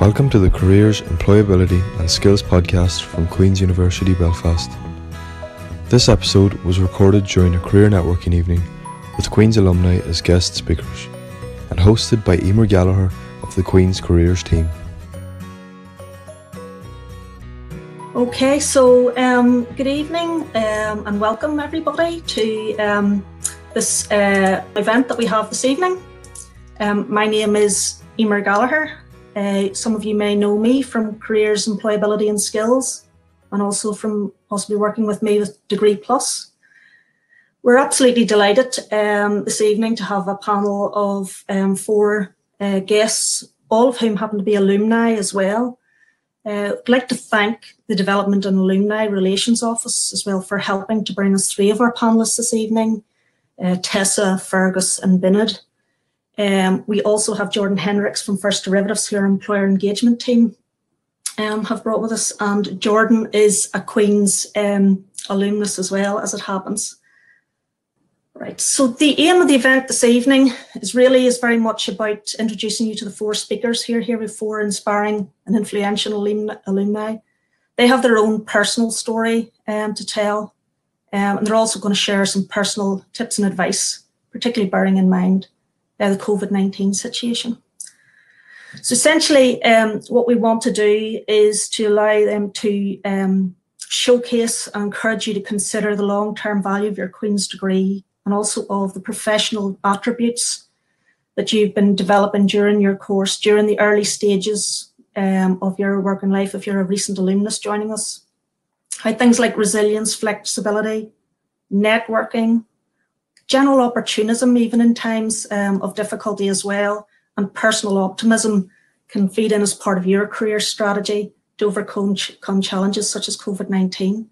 Welcome to the Careers, Employability and Skills podcast from Queen's University Belfast. This episode was recorded during a career networking evening with Queen's alumni as guest speakers and hosted by Emer Gallagher of the Queen's Careers team. Okay, so um, good evening um, and welcome everybody to um, this uh, event that we have this evening. Um, my name is Emer Gallagher uh, some of you may know me from Careers, Employability and Skills, and also from possibly working with me with Degree Plus. We're absolutely delighted um, this evening to have a panel of um, four uh, guests, all of whom happen to be alumni as well. Uh, I'd like to thank the Development and Alumni Relations Office as well for helping to bring us three of our panelists this evening, uh, Tessa, Fergus and Binod. Um, we also have Jordan Hendricks from First Derivatives, who our employer engagement team um, have brought with us. And Jordan is a Queen's um, alumnus as well, as it happens. Right, so the aim of the event this evening is really is very much about introducing you to the four speakers here. Here have four inspiring and influential alumni. They have their own personal story um, to tell, um, and they're also going to share some personal tips and advice, particularly bearing in mind uh, the COVID 19 situation. So essentially, um, what we want to do is to allow them to um, showcase and encourage you to consider the long term value of your Queen's degree and also of the professional attributes that you've been developing during your course, during the early stages um, of your working life, if you're a recent alumnus joining us. How things like resilience, flexibility, networking, general opportunism, even in times um, of difficulty as well, and personal optimism can feed in as part of your career strategy to overcome challenges such as COVID 19.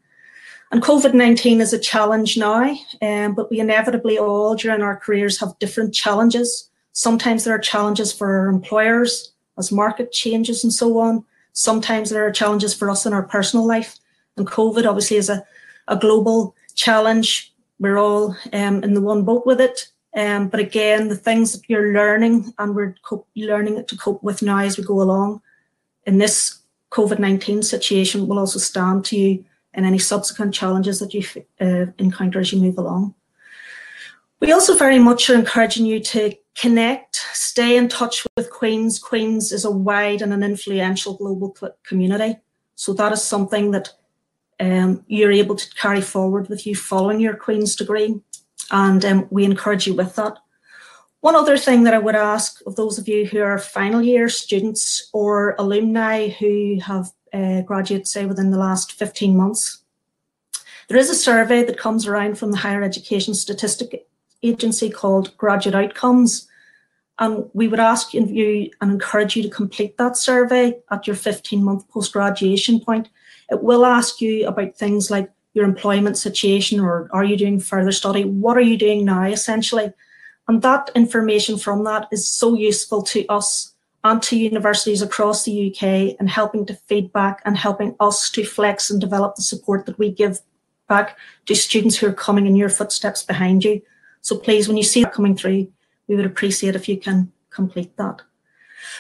And COVID 19 is a challenge now, um, but we inevitably all during our careers have different challenges. Sometimes there are challenges for our employers as market changes and so on. Sometimes there are challenges for us in our personal life. And COVID obviously is a, a global challenge we're all um, in the one boat with it. Um, but again, the things that you're learning and we're cope, learning to cope with now as we go along in this COVID 19 situation will also stand to you in any subsequent challenges that you uh, encounter as you move along. We also very much are encouraging you to connect, stay in touch with Queen's. Queen's is a wide and an influential global community. So that is something that um, you're able to carry forward with you following your Queen's degree. And um, we encourage you with that. One other thing that I would ask of those of you who are final year students or alumni who have uh, graduated, say, within the last 15 months, there is a survey that comes around from the Higher Education Statistic Agency called Graduate Outcomes. And we would ask you and encourage you to complete that survey at your 15 month post graduation point it will ask you about things like your employment situation or are you doing further study? What are you doing now, essentially? And that information from that is so useful to us and to universities across the UK and helping to feedback and helping us to flex and develop the support that we give back to students who are coming in your footsteps behind you. So please, when you see that coming through, we would appreciate if you can complete that.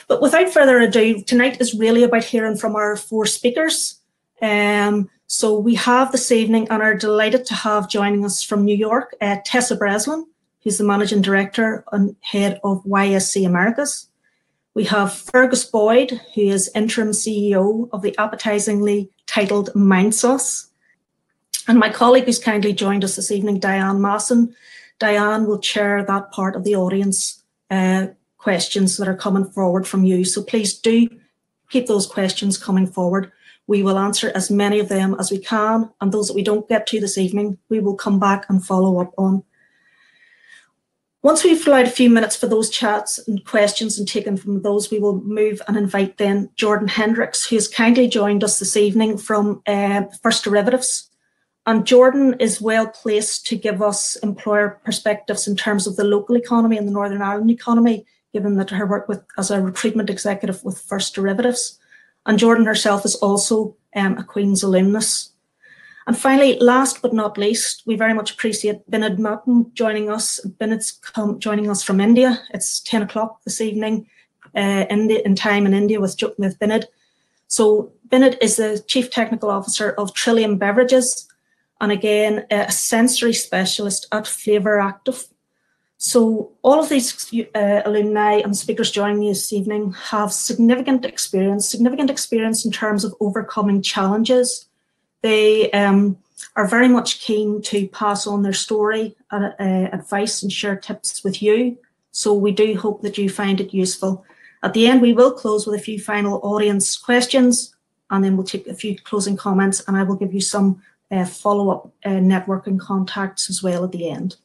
But without further ado, tonight is really about hearing from our four speakers. Um, so we have this evening and are delighted to have joining us from New York uh, Tessa Breslin, who's the Managing Director and Head of YSC Americas. We have Fergus Boyd, who is Interim CEO of the appetizingly titled Mindsauce. And my colleague who's kindly joined us this evening, Diane Masson. Diane will chair that part of the audience uh, questions that are coming forward from you. So please do keep those questions coming forward. We will answer as many of them as we can, and those that we don't get to this evening, we will come back and follow up on. Once we've allowed a few minutes for those chats and questions and taken from those, we will move and invite then Jordan Hendricks, who has kindly joined us this evening from uh, First Derivatives. And Jordan is well placed to give us employer perspectives in terms of the local economy and the Northern Ireland economy, given that her work with as a recruitment executive with First Derivatives. And Jordan herself is also um, a Queen's alumnus. And finally, last but not least, we very much appreciate Binod Martin joining us. Binod's come, joining us from India. It's 10 o'clock this evening. uh, in, the, in time in India with, with Binod. So Binod is the Chief Technical Officer of Trillium Beverages, and again, a sensory specialist at Flavour Active. So all of these uh, alumni and speakers joining me this evening have significant experience, significant experience in terms of overcoming challenges. They um, are very much keen to pass on their story, uh, uh, advice and share tips with you. So we do hope that you find it useful. At the end, we will close with a few final audience questions, and then we'll take a few closing comments, and I will give you some uh, follow-up uh, networking contacts as well at the end.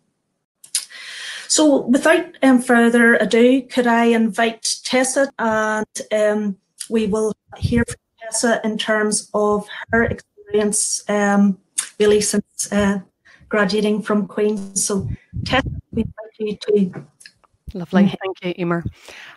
So without um, further ado, could I invite Tessa and um, we will hear from Tessa in terms of her experience um, really since uh, graduating from Queen's. So Tessa, we invite you to. Lovely, thank you, Emer.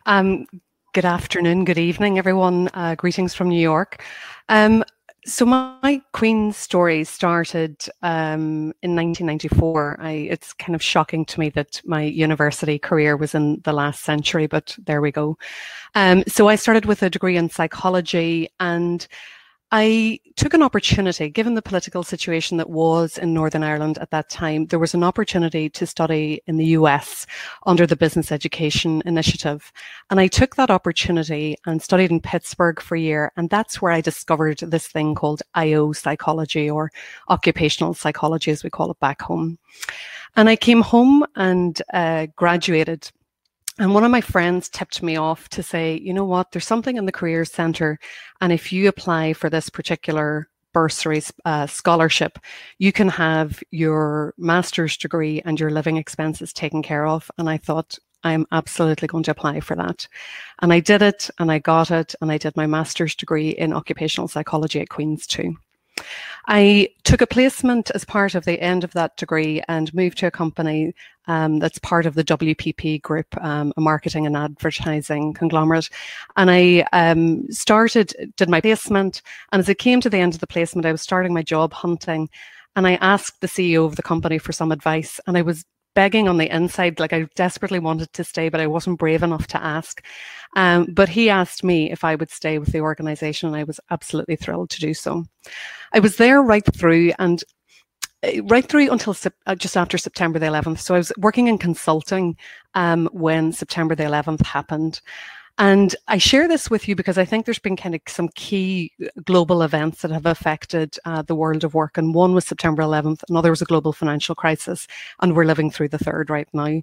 Um, good afternoon, good evening, everyone. Uh, greetings from New York. Um, so my Queen story started um, in 1994. I, it's kind of shocking to me that my university career was in the last century, but there we go. Um, so I started with a degree in psychology and I took an opportunity, given the political situation that was in Northern Ireland at that time, there was an opportunity to study in the US under the Business Education Initiative. And I took that opportunity and studied in Pittsburgh for a year. And that's where I discovered this thing called IO psychology or occupational psychology, as we call it back home. And I came home and uh, graduated and one of my friends tipped me off to say, you know what, there's something in the Careers Centre. And if you apply for this particular bursary uh, scholarship, you can have your master's degree and your living expenses taken care of. And I thought, I'm absolutely going to apply for that. And I did it and I got it and I did my master's degree in occupational psychology at Queen's too. I took a placement as part of the end of that degree and moved to a company um, that's part of the WPP group, um, a marketing and advertising conglomerate. And I um, started, did my placement. And as it came to the end of the placement, I was starting my job hunting. And I asked the CEO of the company for some advice. And I was begging on the inside, like I desperately wanted to stay, but I wasn't brave enough to ask. Um, but he asked me if I would stay with the organization, and I was absolutely thrilled to do so. I was there right through, and uh, right through until uh, just after September the 11th. So I was working in consulting um, when September the 11th happened. And I share this with you because I think there's been kind of some key global events that have affected uh, the world of work. And one was September 11th, another was a global financial crisis, and we're living through the third right now.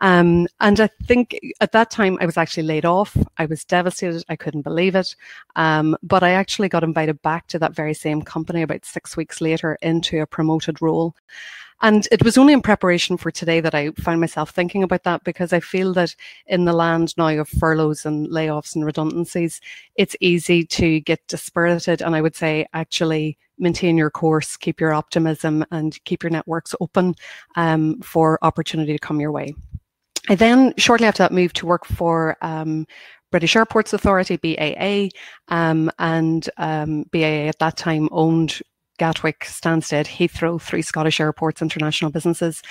Um, and I think at that time I was actually laid off. I was devastated. I couldn't believe it. Um, but I actually got invited back to that very same company about six weeks later into a promoted role. And it was only in preparation for today that I found myself thinking about that because I feel that in the land now of furloughs and layoffs and redundancies, it's easy to get dispirited. And I would say actually maintain your course, keep your optimism, and keep your networks open um, for opportunity to come your way. I then, shortly after that, moved to work for um, British Airports Authority, BAA, um, and um, BAA at that time owned Gatwick, Stansted, Heathrow, three Scottish airports, international businesses.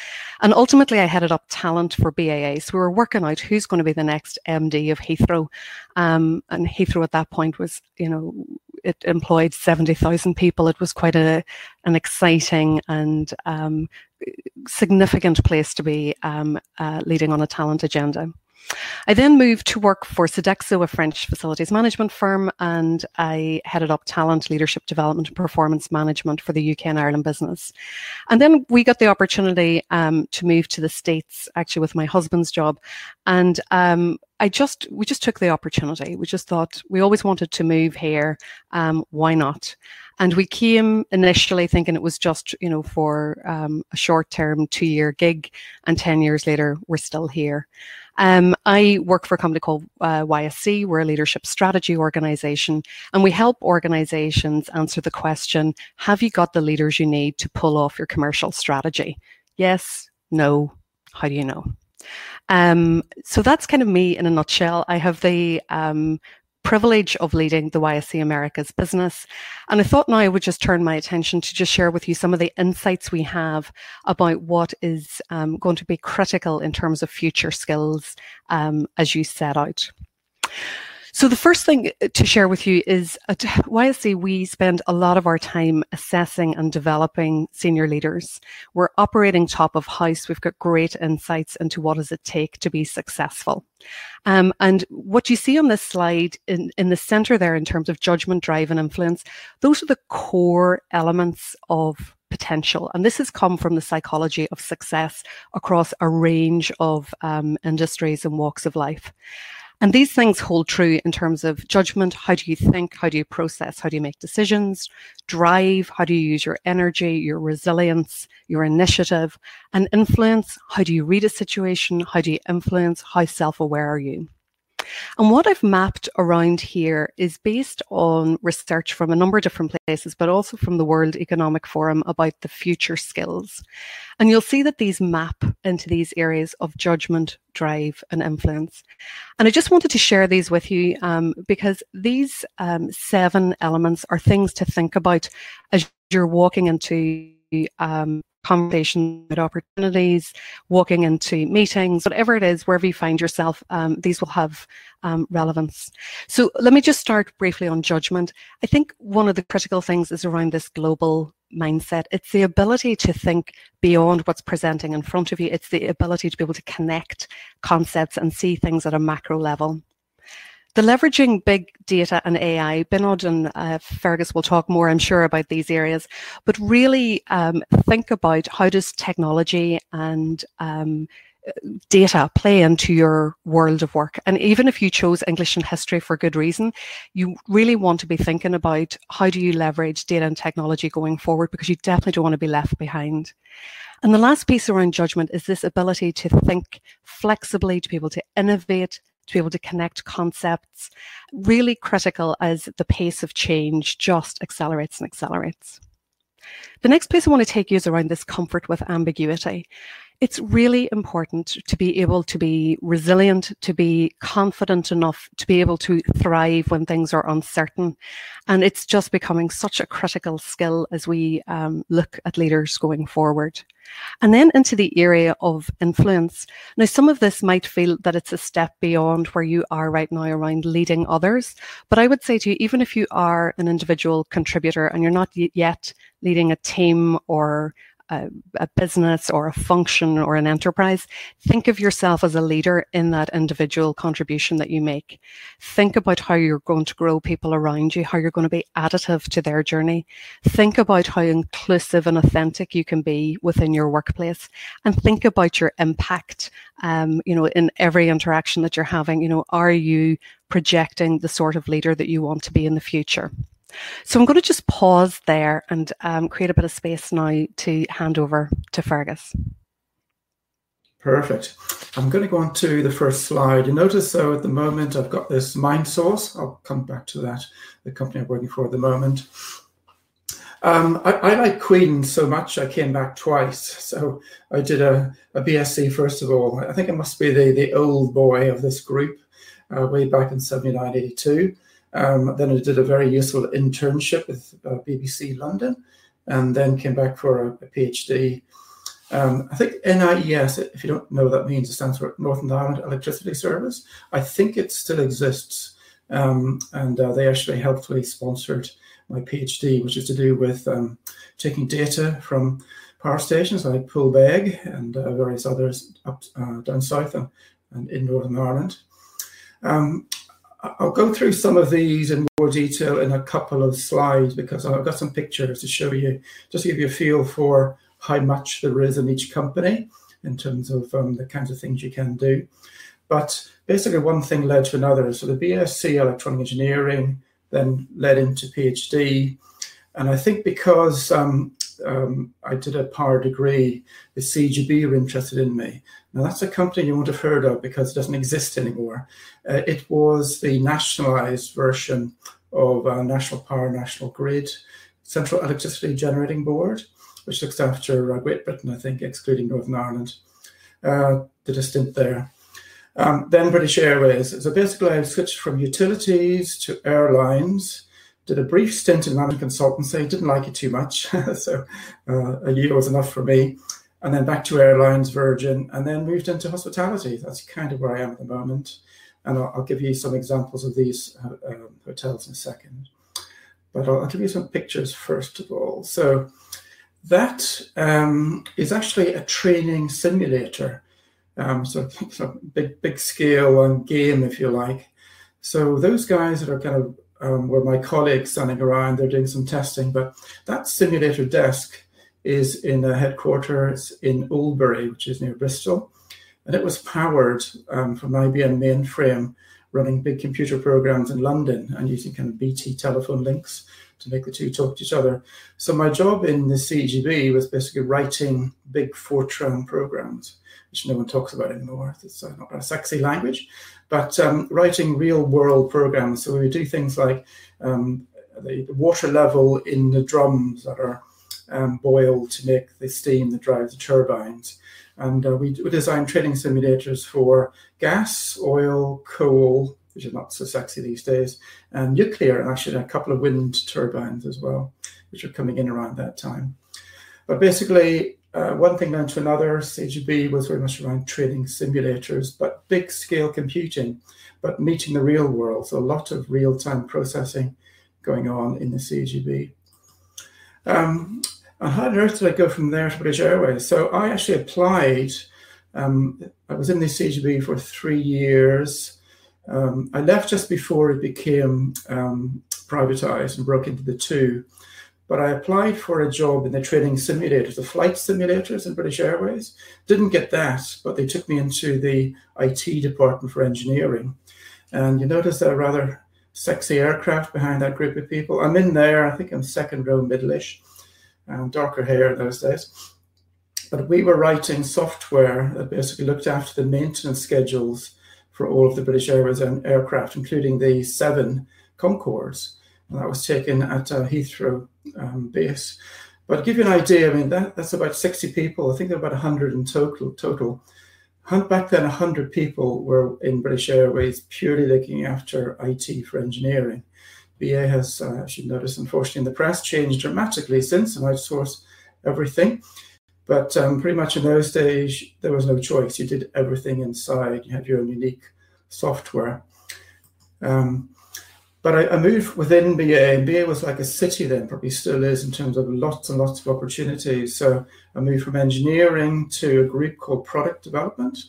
And ultimately, I headed up talent for BAA. So we were working out who's going to be the next MD of Heathrow. Um, and Heathrow at that point was, you know, it employed 70,000 people. It was quite a, an exciting and um, significant place to be um, uh, leading on a talent agenda. I then moved to work for Sodexo, a French facilities management firm, and I headed up talent, leadership development, and performance management for the UK and Ireland business. And then we got the opportunity um, to move to the States, actually, with my husband's job. And um, I just, we just took the opportunity. We just thought we always wanted to move here. Um, why not? And we came initially thinking it was just, you know, for um, a short term two year gig. And 10 years later, we're still here. Um, I work for a company called uh, YSC. We're a leadership strategy organization, and we help organizations answer the question Have you got the leaders you need to pull off your commercial strategy? Yes, no. How do you know? Um, so that's kind of me in a nutshell. I have the um, privilege of leading the YSC Americas business. And I thought now I would just turn my attention to just share with you some of the insights we have about what is um, going to be critical in terms of future skills um, as you set out. So, the first thing to share with you is at YSC, we spend a lot of our time assessing and developing senior leaders. We're operating top of house. We've got great insights into what does it take to be successful. Um, and what you see on this slide in, in the center there, in terms of judgment, drive, and influence, those are the core elements of potential. And this has come from the psychology of success across a range of um, industries and walks of life. And these things hold true in terms of judgment. How do you think? How do you process? How do you make decisions? Drive. How do you use your energy, your resilience, your initiative? And influence. How do you read a situation? How do you influence? How self aware are you? And what I've mapped around here is based on research from a number of different places, but also from the World Economic Forum about the future skills. And you'll see that these map into these areas of judgment, drive, and influence. And I just wanted to share these with you um, because these um, seven elements are things to think about as you're walking into um, conversation with opportunities, walking into meetings, whatever it is, wherever you find yourself, um, these will have um, relevance. So let me just start briefly on judgment. I think one of the critical things is around this global mindset. It's the ability to think beyond what's presenting in front of you. It's the ability to be able to connect concepts and see things at a macro level. The leveraging big data and AI, Binod and uh, Fergus will talk more, I'm sure, about these areas, but really um, think about how does technology and um, data play into your world of work. And even if you chose English and history for good reason, you really want to be thinking about how do you leverage data and technology going forward because you definitely don't want to be left behind. And the last piece around judgment is this ability to think flexibly, to be able to innovate, to be able to connect concepts, really critical as the pace of change just accelerates and accelerates. The next place I want to take you is around this comfort with ambiguity. It's really important to be able to be resilient, to be confident enough to be able to thrive when things are uncertain. And it's just becoming such a critical skill as we um, look at leaders going forward. And then into the area of influence. Now, some of this might feel that it's a step beyond where you are right now around leading others. But I would say to you, even if you are an individual contributor and you're not yet leading a team or a, a, business or a function or an enterprise, think of yourself as a leader in that individual contribution that you make. Think about how you're going to grow people around you, how you're going to be additive to their journey. Think about how inclusive and authentic you can be within your workplace, and think about your impact. Um, you know, in every interaction that you're having, you know, are you projecting the sort of leader that you want to be in the future? So I'm going to just pause there and um, create a bit of space now to hand over to Fergus. Perfect. I'm going to go on to the first slide. You notice, though, at the moment I've got this Mindsauce. I'll come back to that, the company I'm working for at the moment. Um, I, I, like Queen so much, I came back twice. So I did a, a BSc, first of all. I think it must be the, the old boy of this group, uh, way back in 79, 82. Um, then I did a very useful internship with uh, BBC London, and then came back for a, a PhD. Um, I think NIES, if you don't know what that means, it stands for Northern Ireland Electricity Service. I think it still exists, um, and uh, they actually helpfully sponsored my PhD, which is to do with um, taking data from power stations like Poolbeg and uh, various others up uh, down south and, and in Northern Ireland. Um, I'll go through some of these in more detail in a couple of slides because I've got some pictures to show you, just to give you a feel for how much there is in each company in terms of um, the kinds of things you can do. But basically, one thing led to another. So the BSc Electronic Engineering then led into PhD. And I think because um, um, I did a power degree, the CEGB were interested in me. Now, that's a company you won't have heard of because it doesn't exist anymore. Uh, it was the nationalized version of uh, National Power, National Grid, Central Electricity Generating Board, which looks after uh, Great Britain, I think, excluding Northern Ireland. Uh, did a stint there. Um, then British Airways. So basically, I switched from utilities to airlines did a brief stint in management consultancy, didn't like it too much. so uh, a year was enough for me and then back to airlines, Virgin, and then moved into hospitality. That's kind of where I am at the moment. And I'll, I'll give you some examples of these uh, um, hotels in a second. But I'll, I'll, give you some pictures first of all. So that um, is actually a training simulator. Um, so, so big, big scale and game, if you like. So those guys that are kind of um, were my colleagues standing around, they're doing some testing. But that simulator desk is in the headquarters in Oldbury, which is near Bristol. And it was powered um, from IBM mainframe running big computer programs in London and using kind of BT telephone links to make the two talk to each other. So my job in the CEGB was basically writing big Fortran programs, which no one talks about anymore. It's uh, not a sexy language, but um, writing real world programs. So we do things like um, the, water level in the drums that are um, boiled to make the steam that drives the turbines. And uh, we, we design training simulators for gas, oil, coal, which is not so sexy these days, and nuclear, and actually a couple of wind turbines as well, which are coming in around that time. But basically, uh, one thing led to another. CEGB was very much around training simulators, but big scale computing, but meeting the real world. So a lot of real time processing going on in the CEGB. Um, how on earth did I go from there to British Airways? So I actually applied. Um, I was in the CEGB for three years. Um, I left just before it became um, privatized and broke into the two. But I applied for a job in the training simulators, the flight simulators in British Airways. Didn't get that, but they took me into the IT department for engineering. And you notice a rather sexy aircraft behind that group of people. I'm in there, I think I'm second row, middle-ish, um, darker hair those days. But we were writing software that basically looked after the maintenance schedules for all of the British Airways aircraft, including the seven Concordes. And that was taken at uh, Heathrow um, base. But to give you an idea, I mean, that, that's about 60 people. I think there are about 100 in total. total. Back then, 100 people were in British Airways purely looking after IT for engineering. BA has, uh, as you notice, unfortunately, in the press, changed dramatically since and outsourced everything. But um, pretty much in those days, there was no choice. You did everything inside. You had your own unique software. Um, but I, I, moved within BA, BA was like a city then, probably still is in terms of lots and lots of opportunities. So I moved from engineering to a group called product development.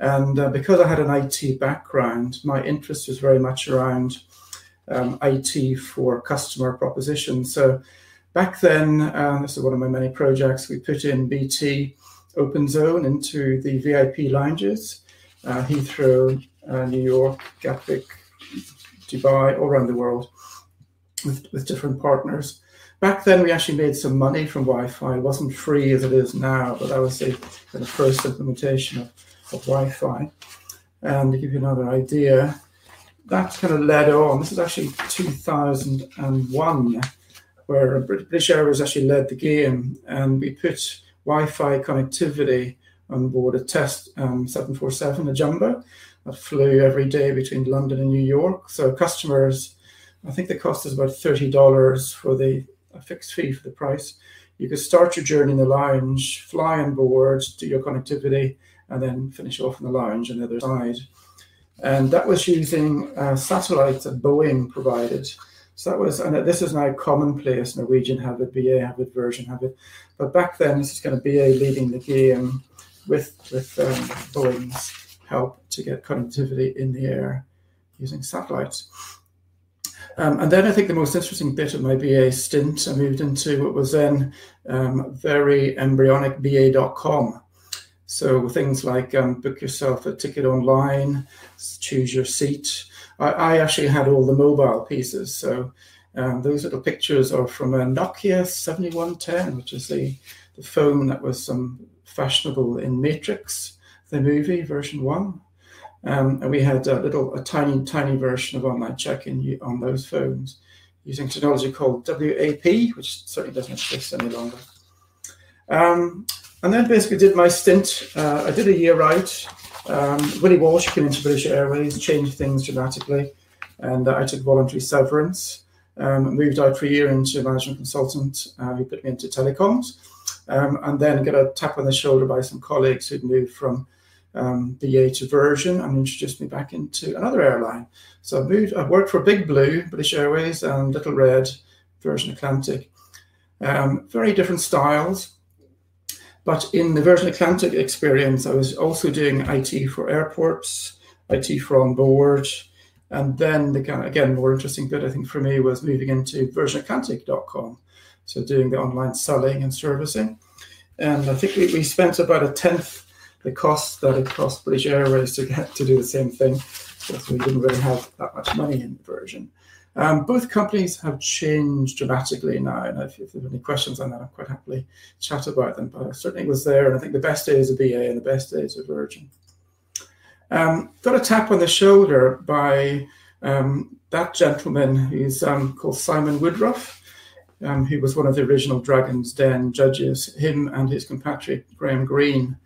And uh, because I had an IT background, my interest was very much around um, IT for customer proposition. So Back then, uh, this is one of my many projects, we put in BT Open Zone into the VIP lounges, uh, Heathrow, uh, New York, Gatwick, Dubai, all around the world with, with different partners. Back then, we actually made some money from Wi-Fi. It wasn't free as it is now, but that was the of first implementation of, of Wi-Fi. And to give you another idea, that kind of led on. This is actually 2001 where British Airways actually led the game, and we put Wi-Fi connectivity on board a test um, 747, a jumbo that flew every day between London and New York. So customers, I think the cost is about thirty dollars for the fixed fee for the price. You could start your journey in the lounge, fly on board, do your connectivity, and then finish off in the lounge on the other side. And that was using uh, satellites that Boeing provided. So that was, and this is now commonplace. Norwegian have it, BA have it, Virgin have it. But back then, this is kind of BA leading the game with with um, Boeing's help to get connectivity in the air using satellites. Um, and then I think the most interesting bit of my BA stint, I moved into what was then um, very embryonic BA.com. So things like um, book yourself a ticket online, choose your seat, I, I actually had all the mobile pieces. So um, those little pictures are from a Nokia 7110, which is the, the phone that was um, fashionable in Matrix, the movie version one. Um, and we had a little, a tiny, tiny version of online check-in on those phones using technology called WAP, which certainly doesn't exist any longer. Um, and then basically did my stint. Uh, I did a year out um, Willie Walsh came into British Airways, changed things dramatically, and uh, I took voluntary severance. Um, moved out for a year into management consultant uh, put me into telecoms, um, and then got a tap on the shoulder by some colleagues who'd moved from um, BA to Virgin and introduced me back into another airline. So I moved. I worked for Big Blue, British Airways, and Little Red, Virgin Atlantic. Um, very different styles. But in the Virgin Atlantic experience, I was also doing IT for airports, IT for on board, and then the again more interesting bit I think for me was moving into VirginAtlantic.com, so doing the online selling and servicing. And I think we, we spent about a tenth the cost that it cost British Airways to get to do the same thing, because we didn't really have that much money in Virgin. Um, both companies have changed dramatically now, and if, if there are any questions on that, I'm quite happily chat about them. But I certainly was there, and I think the best days of BA and the best days of Virgin. Um, got a tap on the shoulder by um, that gentleman who's um, called Simon Woodroffe, um, who was one of the original Dragon's Den judges. Him and his compatriot Graham Greene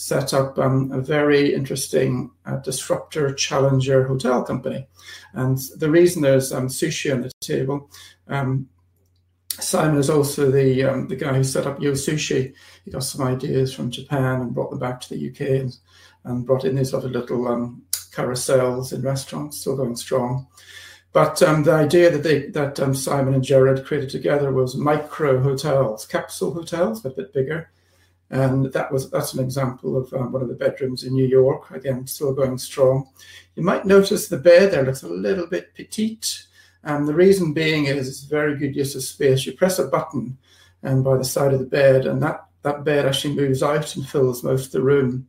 set up um, a very interesting uh, disruptor challenger hotel company. And the reason there's um, sushi on the table, um, Simon is also the um, the guy who set up Yo Sushi. He got some ideas from Japan and brought them back to the UK and, and brought in these other little um, carousels in restaurants, still going strong. But um, the idea that they that Simon and Gerard created together was micro hotels, capsule hotels, a bit bigger and that was that's an example of um, one of the bedrooms in New York. Again, still going strong. You might notice the bed there looks a little bit petite. And the reason being is it's very good use of space. You press a button and by the side of the bed, and that, that bed actually moves out and fills most of the room.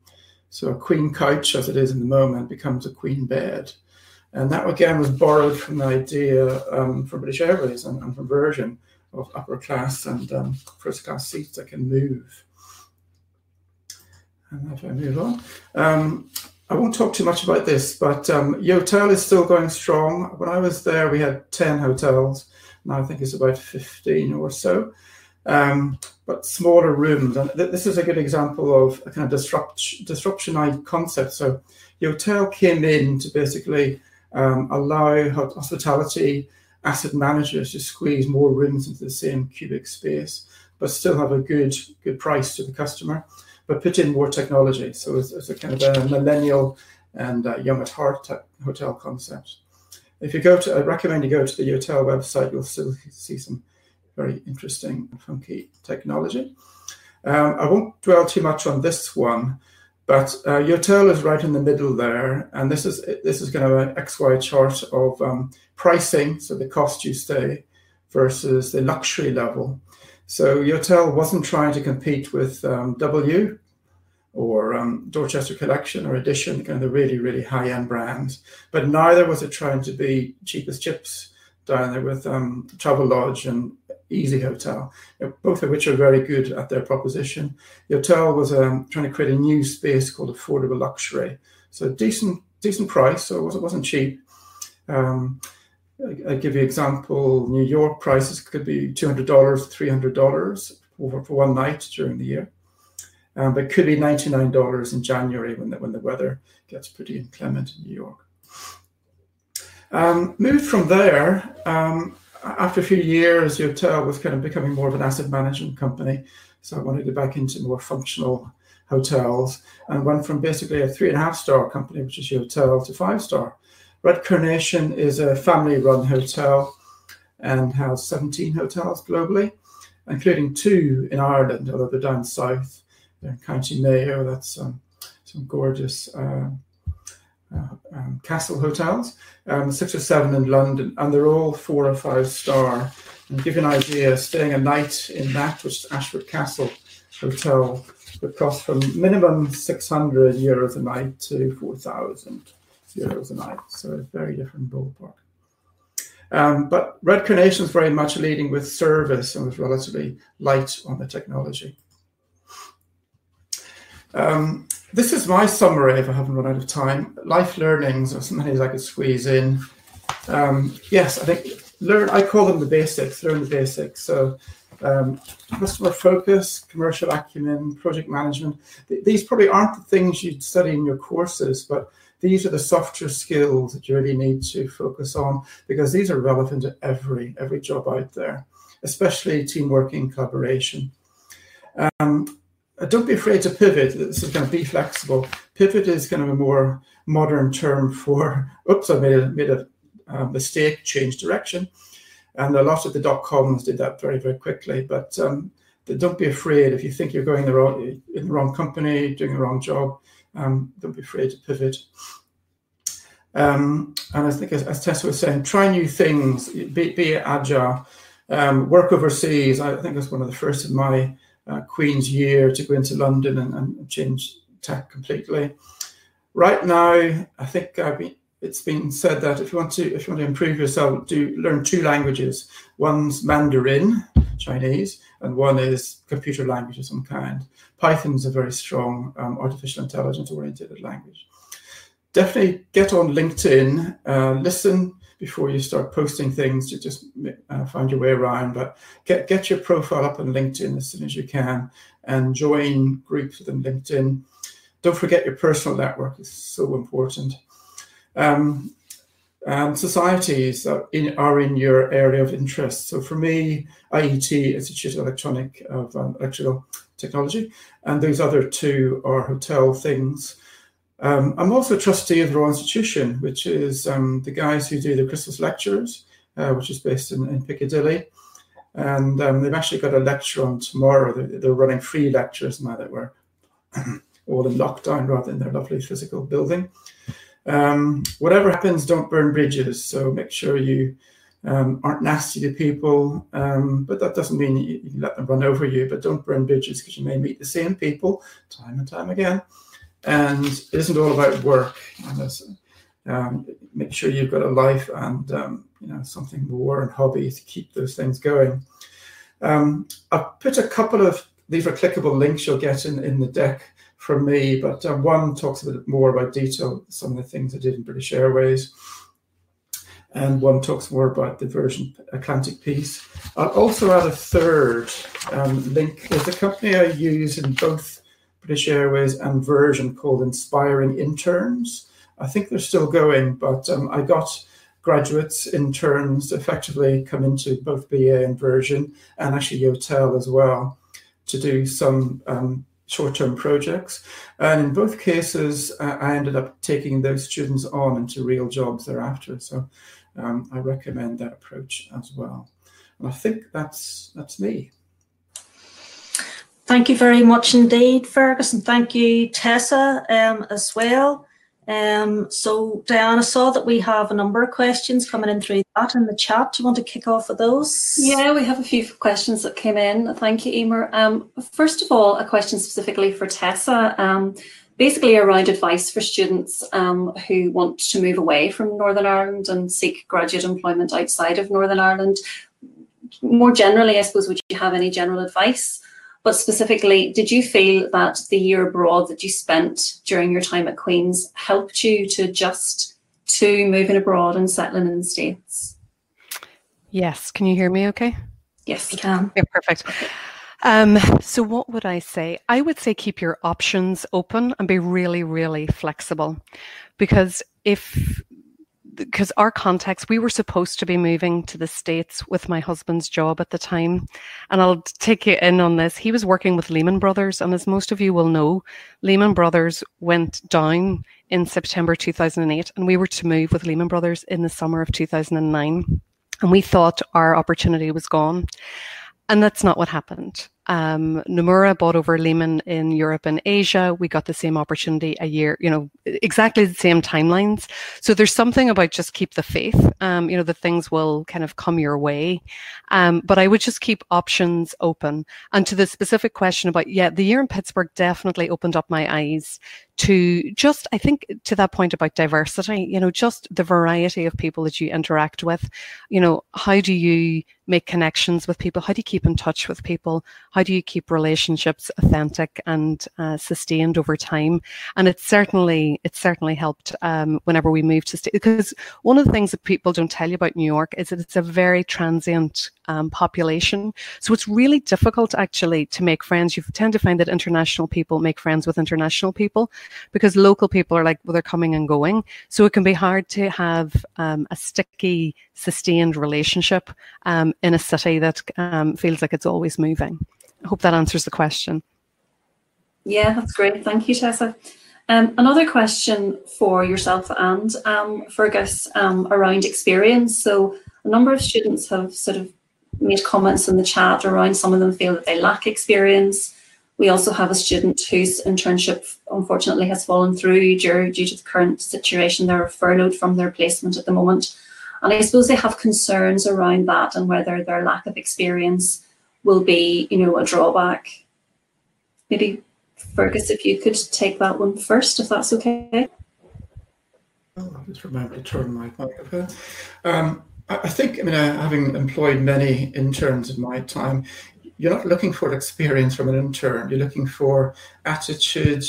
So a queen couch, as it is in the moment, becomes a queen bed. And that again was borrowed from the idea um, from British Airways and, and, from Virgin of upper class and um, first class seats that can move. And if I move on, um, I won't talk too much about this, but um, Yotel is still going strong. When I was there, we had 10 hotels. Now I think it's about 15 or so, um, but smaller rooms. And th- this is a good example of a kind of disrupt- disruption I concept. So Yotel came in to basically um, allow hospitality asset managers to squeeze more rooms into the same cubic space, but still have a good good price to the customer but put in more technology. So it's, it's a kind of a millennial and uh, young at heart hotel concept. If you go to, I recommend you go to the hotel website. You'll still see some very interesting, funky technology. Um, I won't dwell too much on this one, but uh, Yotel is right in the middle there, and this is this is kind of an XY chart of um, pricing, so the cost you stay versus the luxury level. So Yotel wasn't trying to compete with um, W or um, Dorchester Collection or Edition, kind of the really, really high end brands. But neither was it trying to be cheapest chips down there with um, Travelodge and Easy Hotel, both of which are very good at their proposition. Yotel was um, trying to create a new space called affordable luxury. So decent, decent price. So it wasn't, cheap. Um, I give you example. New York prices could be two hundred dollars, three hundred dollars for, for one night during the year, um, but could be ninety nine dollars in January when the when the weather gets pretty inclement in New York. Um, moved from there um, after a few years. Yotel was kind of becoming more of an asset management company, so I wanted to back into more functional hotels and went from basically a three and a half star company, which is Yotel, to five star. Red Carnation is a family run hotel and has 17 hotels globally, including two in Ireland, although they're down south. County Mayo. That's um, some gorgeous uh, uh, um, castle hotels, um, six or seven in London, and they're all four or five star. And give you an idea, staying a night in that, which is Ashford Castle Hotel, would cost from minimum 600 euros a night to 4,000 euros a night. So a very different ballpark. Um, but Red Carnation is very much leading with service and was relatively light on the technology. Um, this is my summary if I haven't run out of time. Life learnings or some things I could squeeze in. Um, yes, I think learn, I call them the basics, learn the basics. So um, customer focus, commercial acumen, project management. Th- these probably aren't the things you'd study in your courses, but these are the softer skills that you really need to focus on because these are relevant to every every job out there, especially teamwork and collaboration. Um, don't be afraid to pivot. This is kind of be flexible. Pivot is kind of a more modern term for, oops, I made a, made a uh, mistake, change direction. And a lot of the dot coms did that very, very quickly. But um, don't be afraid if you think you're going the wrong, in the wrong company, doing the wrong job. Um, don't be afraid to pivot. Um, and I think, as, as, Tessa was saying, try new things, be, be agile, um, work overseas. I think that's one of the first of my uh, Queen's year to go into London and, and change tack completely. Right now, I think been, it's been said that if you want to if you want to improve yourself, do learn two languages. One's Mandarin, Chinese, and one is computer language of some kind. Python is a very strong um, artificial intelligence oriented language. Definitely get on LinkedIn, uh, listen before you start posting things to just uh, find your way around. But get, get your profile up on LinkedIn as soon as you can and join groups within LinkedIn. Don't forget your personal network is so important. Um, and societies are in, are in your area of interest. So for me, IET, Institute of Electronic of um, Electrical Technology, and those other two are hotel things. Um, I'm also trustee of the Royal Institution, which is um, the guys who do the Christmas lectures, uh, which is based in, in Piccadilly. And um, they've actually got a lecture on tomorrow. They're, they're running free lectures now that we're all in lockdown rather than their lovely physical building. Um, whatever happens, don't burn bridges. So make sure you um, aren't nasty to people. Um, but that doesn't mean you, you, let them run over you. But don't burn bridges because you may meet the same people time and time again. And it isn't all about work. Um, make sure you've got a life and um, you know something more and hobby to keep those things going. Um, I've put a couple of these are clickable links you'll get in, in the deck from me, but um, one talks a bit more about detail, some of the things I did in British Airways, and one talks more about the Virgin Atlantic piece. I'll also add a third um, link. There's a company I use in both British Airways and Virgin called Inspiring Interns. I think they're still going, but um, I got graduates, interns effectively come into both BA and Virgin and actually Yotel as well to do some um, short-term projects. And in both cases, uh, I ended up taking those students on into real jobs thereafter. So um, I recommend that approach as well. And I think that's that's me. Thank you very much indeed, Fergus, and thank you, Tessa, um, as well. Um, so, Diana, saw that we have a number of questions coming in through that in the chat. Do you want to kick off with those? Yeah, we have a few questions that came in. Thank you, Emer. Um, first of all, a question specifically for Tessa, um, basically around advice for students um, who want to move away from Northern Ireland and seek graduate employment outside of Northern Ireland. More generally, I suppose, would you have any general advice? But specifically, did you feel that the year abroad that you spent during your time at Queen's helped you to adjust to moving abroad and settling in the States? Yes. Can you hear me okay? Yes, you can. Yeah, perfect. Um, so, what would I say? I would say keep your options open and be really, really flexible. Because if because our context, we were supposed to be moving to the States with my husband's job at the time. And I'll take you in on this. He was working with Lehman Brothers. And as most of you will know, Lehman Brothers went down in September 2008. And we were to move with Lehman Brothers in the summer of 2009. And we thought our opportunity was gone. And that's not what happened. Um, Nomura bought over Lehman in Europe and Asia. We got the same opportunity a year, you know, exactly the same timelines. So there's something about just keep the faith. Um, you know, the things will kind of come your way. Um, but I would just keep options open. And to the specific question about, yeah, the year in Pittsburgh definitely opened up my eyes to just, I think, to that point about diversity, you know, just the variety of people that you interact with. You know, how do you make connections with people? How do you keep in touch with people? How do you keep relationships authentic and uh, sustained over time? And it's certainly, it's certainly helped um, whenever we moved to state because one of the things that people don't tell you about New York is that it's a very transient um, population. So it's really difficult actually to make friends. You tend to find that international people make friends with international people because local people are like, well, they're coming and going. So it can be hard to have um, a sticky, sustained relationship um, in a city that um, feels like it's always moving. I hope that answers the question. Yeah, that's great. Thank you, Tessa. Um, another question for yourself and um, Fergus um, around experience. So a number of students have sort of made comments in the chat around some of them feel that they lack experience. We also have a student whose internship unfortunately has fallen through due, due to the current situation. They're furloughed from their placement at the moment. And I suppose they have concerns around that and whether their lack of experience will be, you know, a drawback. Maybe Fergus, if you could take that one first, if that's okay. Oh, I'll just remember to turn my microphone. Um, I think, I mean, having employed many interns in my time, you're not looking for experience from an intern. You're looking for attitude,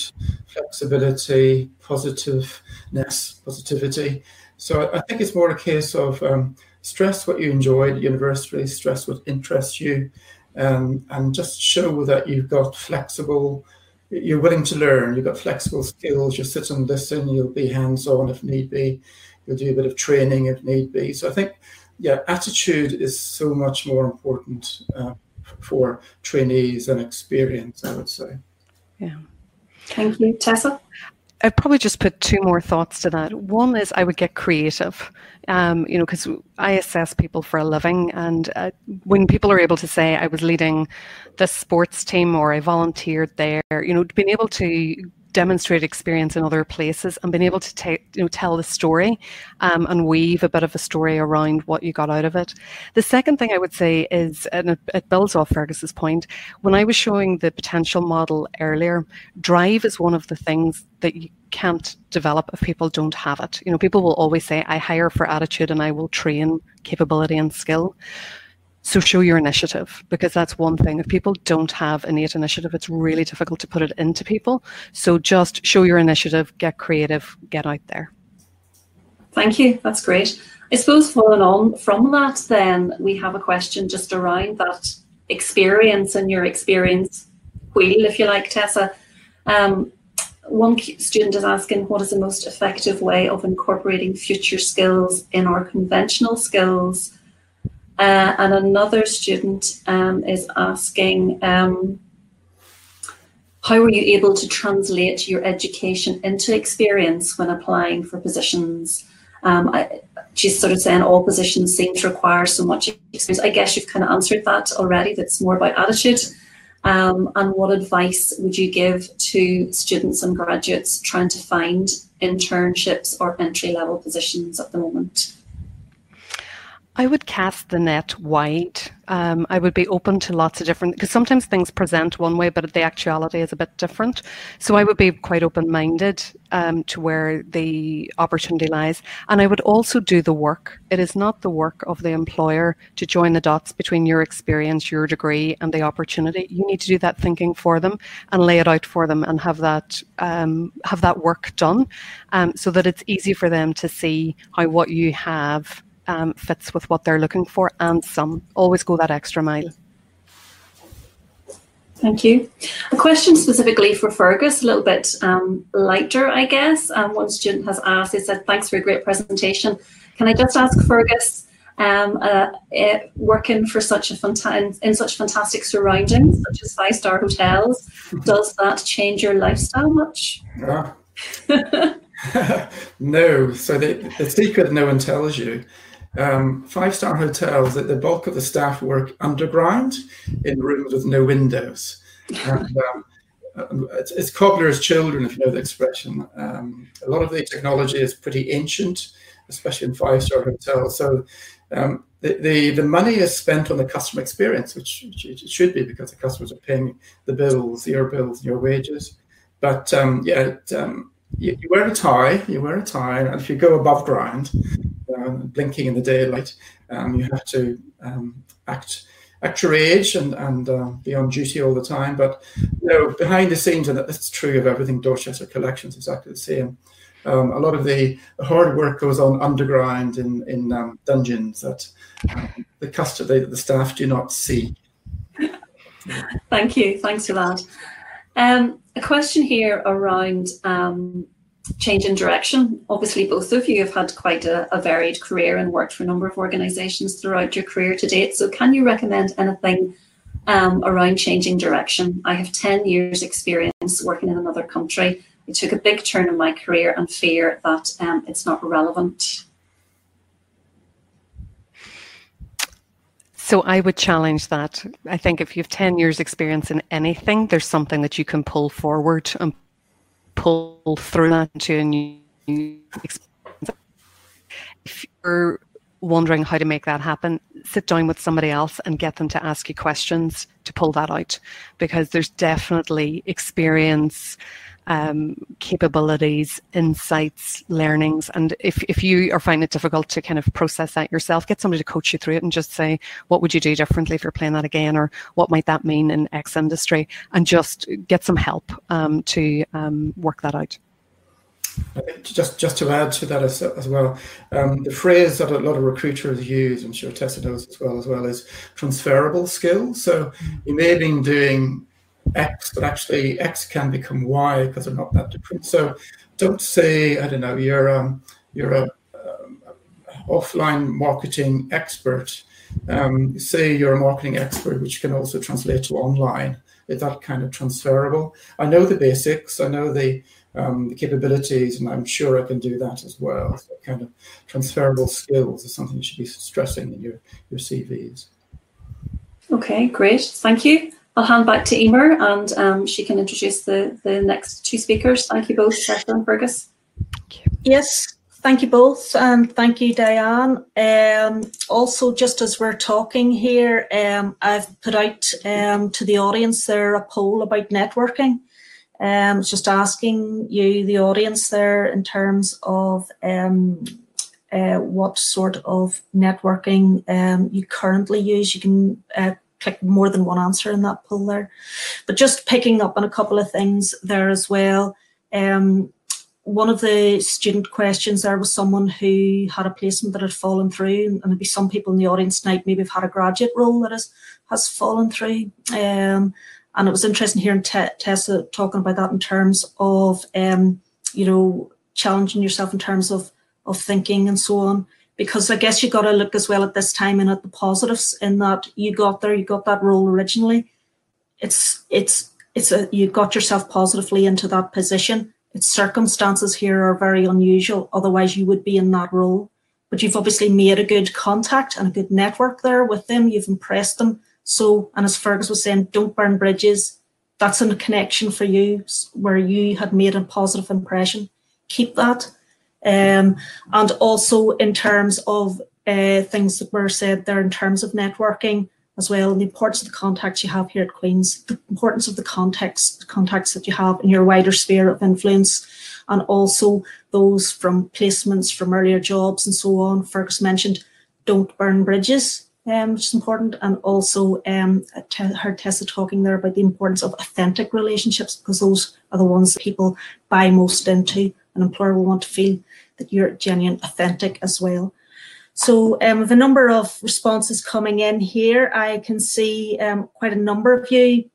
flexibility, positiveness, positivity. So I think it's more a case of um, stress what you enjoyed at university, stress what interests you, and just show that you've got flexible, you're willing to learn, you've got flexible skills, you sit and listen, you'll be hands on if need be, you'll do a bit of training if need be. So I think, yeah, attitude is so much more important uh, for trainees and experience, I would say. Yeah. Thank you. Tessa? I'd probably just put two more thoughts to that. One is I would get creative, um, you know, because I assess people for a living, and uh, when people are able to say I was leading this sports team or I volunteered there, you know, being able to demonstrate experience in other places and being able to take, you know, tell the story um, and weave a bit of a story around what you got out of it. The second thing I would say is, and it, it builds off Fergus's point, when I was showing the potential model earlier, drive is one of the things that you can't develop if people don't have it. You know, people will always say, I hire for attitude and I will train capability and skill. So show your initiative because that's one thing. If people don't have innate initiative, it's really difficult to put it into people. So just show your initiative, get creative, get out there. Thank you. That's great. I suppose following on from that, then we have a question just around that experience and your experience wheel, if you like, Tessa. Um, one student is asking what is the most effective way of incorporating future skills in our conventional skills uh, and another student um, is asking, um, how were you able to translate your education into experience when applying for positions? Um, I, she's sort of saying all positions seem to require so much experience. I guess you've kind of answered that already. That's more about attitude. Um, and what advice would you give to students and graduates trying to find internships or entry level positions at the moment? I would cast the net wide. Um, I would be open to lots of different, because sometimes things present one way, but the actuality is a bit different. So I would be quite open minded um, to where the opportunity lies. And I would also do the work. It is not the work of the employer to join the dots between your experience, your degree, and the opportunity. You need to do that thinking for them and lay it out for them and have that um, have that work done, um, so that it's easy for them to see how what you have um, fits with what they're looking for and some. Always go that extra mile. Thank you. A question specifically for Fergus, a little bit um, lighter, I guess. Um, one student has asked, he said, thanks for a great presentation. Can I just ask Fergus, um, uh, uh, working for such a fanta- in such fantastic surroundings, such as five-star hotels, does that change your lifestyle much? Yeah. no. So the, the secret no one tells you um, five star hotels that the bulk of the staff work underground in rooms with no windows. And, um, it's, it's, cobbler's children, if you know the expression. Um, a lot of the technology is pretty ancient, especially in five star hotels. So um, the, the, the money is spent on the customer experience, which, which, it should be because the customers are paying the bills, your bills, your wages. But um, yeah, it, um, you, you, wear a tie, you wear a tie, and if you go above ground, um, blinking in the daylight. Um, you have to um, act act your age and and uh, be on duty all the time. But you know, behind the scenes, and that's true of everything Dorchester Collections, exactly the same. Um, a lot of the hard work goes on underground in in um, dungeons that um, the customer, the, staff do not see. Thank you. Thanks for that. Um, a question here around change in direction. Obviously, both of you have had quite a, a, varied career and worked for a number of organisations throughout your career to date. So, can you recommend anything um, around changing direction. I have 10 years experience working in another country. It took a big turn in my career and fear that um, it's not relevant. So I would challenge that. I think if you have 10 years experience in anything, there's something that you can pull forward and pull through that into a new experience. If you're wondering how to make that happen, sit down with somebody else and get them to ask you questions to pull that out because there's definitely experience um, capabilities, insights, learnings. And if, if you are finding it difficult to kind of process that yourself, get somebody to coach you through it and just say, what would you do differently if you're playing that again? Or what might that mean in X industry? And just get some help um, to um, work that out. Just just to add to that as, as well, um, the phrase that a lot of recruiters use, I'm sure Tessa knows as well as well, is transferable skills. So you may have been doing X, but actually X can become Y because they're not that different. So don't say, I don't know, you're um, you're a um, offline marketing expert. Um, say you're a marketing expert, which can also translate to online. Is that kind of transferable? I know the basics. I know the um, the capabilities, and I'm sure I can do that as well. So kind of transferable skills is something you should be stressing in your your CVs. Okay, great. Thank you. I'll hand back to Emer and um, she can introduce the, the next two speakers. Thank you both, Tessa and Fergus. Yes, thank you both and thank you, Diane. Um, also, just as we're talking here, um, I've put out um, to the audience there a poll about networking. Um, just asking you, the audience there, in terms of um, uh, what sort of networking um, you currently use. You can uh, click more than one answer in that poll there. But just picking up on a couple of things there as well. Um, one of the student questions there was someone who had a placement that had fallen through, and maybe some people in the audience tonight maybe have had a graduate role that has has fallen through. Um, and it was interesting hearing Tessa talking about that in terms of um, you know challenging yourself in terms of of thinking and so on because I guess you got to look as well at this time and at the positives in that you got there, you got that role originally. It's it's it's a you got yourself positively into that position. Its circumstances here are very unusual. Otherwise, you would be in that role. But you've obviously made a good contact and a good network there with them. You've impressed them. So, and as Fergus was saying, don't burn bridges. That's a connection for you where you had made a positive impression. Keep that um, and also in terms of uh, things that were said there in terms of networking as well, and the importance of the contacts you have here at Queen's, the importance of the context, contacts that you have in your wider sphere of influence, and also those from placements from earlier jobs and so on. Fergus mentioned, don't burn bridges, um, which is important, and also um, heard Tessa talking there about the importance of authentic relationships because those are the ones that people buy most into. An employer will want to feel that you're genuine, authentic as well. So um, with a number of responses coming in here, I can see um, quite a number of you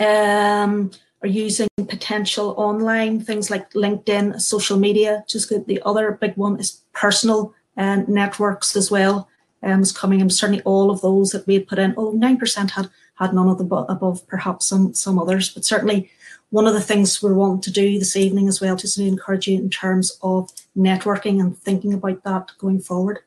um, are using potential online things like LinkedIn, social media. Just good. The other big one is personal uh, networks as well. Um, is coming in certainly all of those that we had put in. Oh, 9% had had none of the above, perhaps some some others, but certainly one of the things we're wanting to do this evening as well, just to encourage you in terms of networking and thinking about that going forward.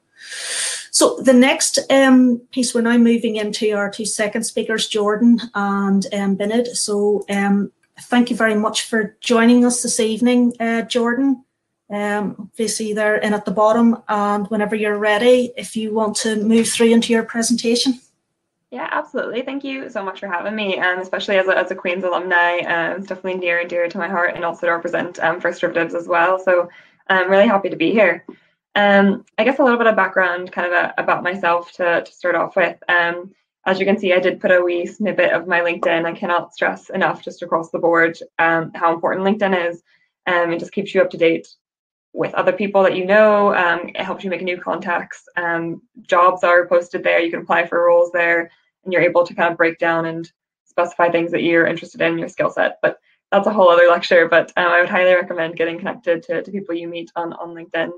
So the next um, piece, we're now moving into our two second speakers, Jordan and um. So um, thank you very much for joining us this evening, uh, Jordan. Um, obviously they're in at the bottom and whenever you're ready, if you want to move through into your presentation. Yeah, absolutely. Thank you so much for having me, and um, especially as a, as a Queen's alumni, um, it's definitely near and dear to my heart, and also to represent um, First Derivatives as well. So I'm really happy to be here. Um, I guess a little bit of background, kind of a, about myself to, to start off with. Um, as you can see, I did put a wee snippet of my LinkedIn. I cannot stress enough, just across the board, um, how important LinkedIn is. Um, it just keeps you up to date with other people that you know. Um, it helps you make new contacts. Um, jobs are posted there. You can apply for roles there and you're able to kind of break down and specify things that you're interested in your skill set. But that's a whole other lecture. But um, I would highly recommend getting connected to, to people you meet on, on LinkedIn.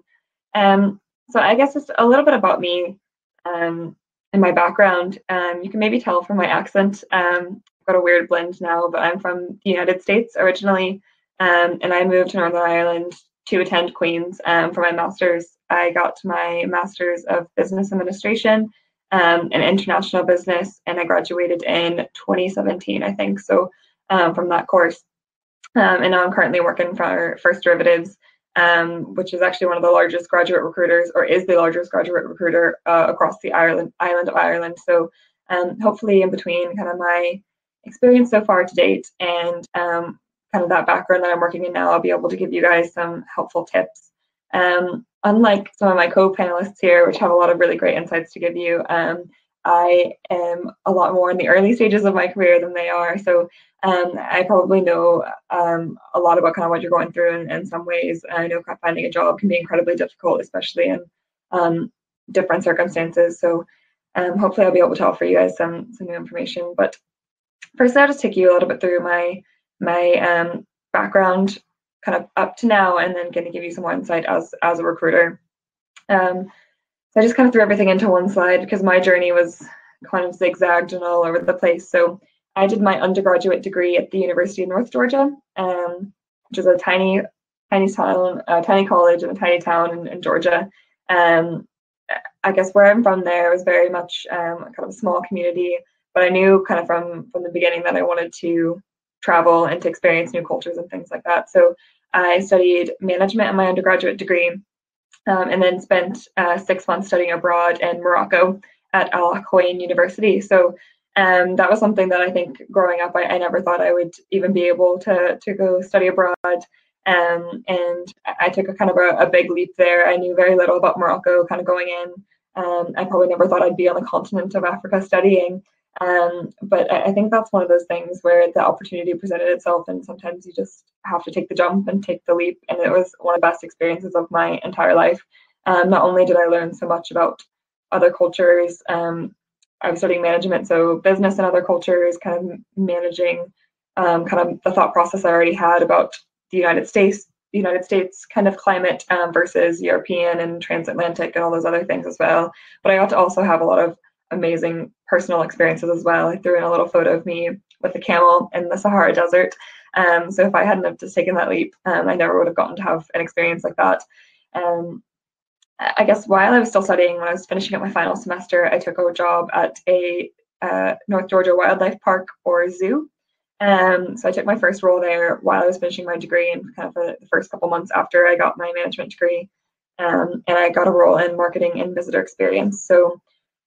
Um, so I guess it's a little bit about me. Um, and my background. Um, you can maybe tell from my accent. Um, I've got a weird blend now, but I'm from the United States originally, um, and I moved to Northern Ireland to attend Queen's for my master's. I got my master's of business administration um, and international business, and I graduated in 2017, I think. So um, from that course, um, and now I'm currently working for First Derivatives, um, which is actually one of the largest graduate recruiters, or is the largest graduate recruiter uh, across the Ireland island of Ireland. So um, hopefully, in between kind of my experience so far to date and um, kind of that background that I'm working in now, I'll be able to give you guys some helpful tips. Um, unlike some of my co-panelists here, which have a lot of really great insights to give you, um, I am a lot more in the early stages of my career than they are. So um, I probably know um, a lot about kind of what you're going through in, in some ways. I know finding a job can be incredibly difficult, especially in um, different circumstances. So um, hopefully I'll be able to offer you guys some some new information. But first, I'll just take you a little bit through my my um, background, kind of up to now, and then going to give you some more insight as as a recruiter. Um, so I just kind of threw everything into one slide because my journey was kind of zigzagged and all over the place. So I did my undergraduate degree at the University of North Georgia, um, which is a tiny, tiny town, a tiny college in a tiny town in, in Georgia. Um, I guess where I'm from there was very much um, kind of a small community, but I knew kind of from from the beginning that I wanted to travel and to experience new cultures and things like that. So I studied management in my undergraduate degree um, and then spent uh, six months studying abroad in Morocco at Al Akhawayn University. So um, that was something that I think growing up, I, I, never thought I would even be able to, to go study abroad. Um, and I took a kind of a, a, big leap there. I knew very little about Morocco kind of going in. Um, I probably never thought I'd be on the continent of Africa studying. Um, but I, I think that's one of those things where the opportunity presented itself, and sometimes you just have to take the jump and take the leap. And it was one of the best experiences of my entire life. Um, not only did I learn so much about other cultures, um, I was studying management, so business and other cultures, kind of managing um, kind of the thought process I already had about the United States, the United States kind of climate um, versus European and transatlantic and all those other things as well. But I got to also have a lot of amazing personal experiences as well. I threw in a little photo of me with a camel in the Sahara Desert. Um, so if I hadn't have just taken that leap, um, I never would have gotten to have an experience like that. Um, I guess while I was still studying, when I was finishing up my final semester, I took a job at a uh, North Georgia Wildlife Park or zoo. Um, so I took my first role there while I was finishing my degree and kind of the, first couple months after I got my management degree. Um, and I got a role in marketing and visitor experience. So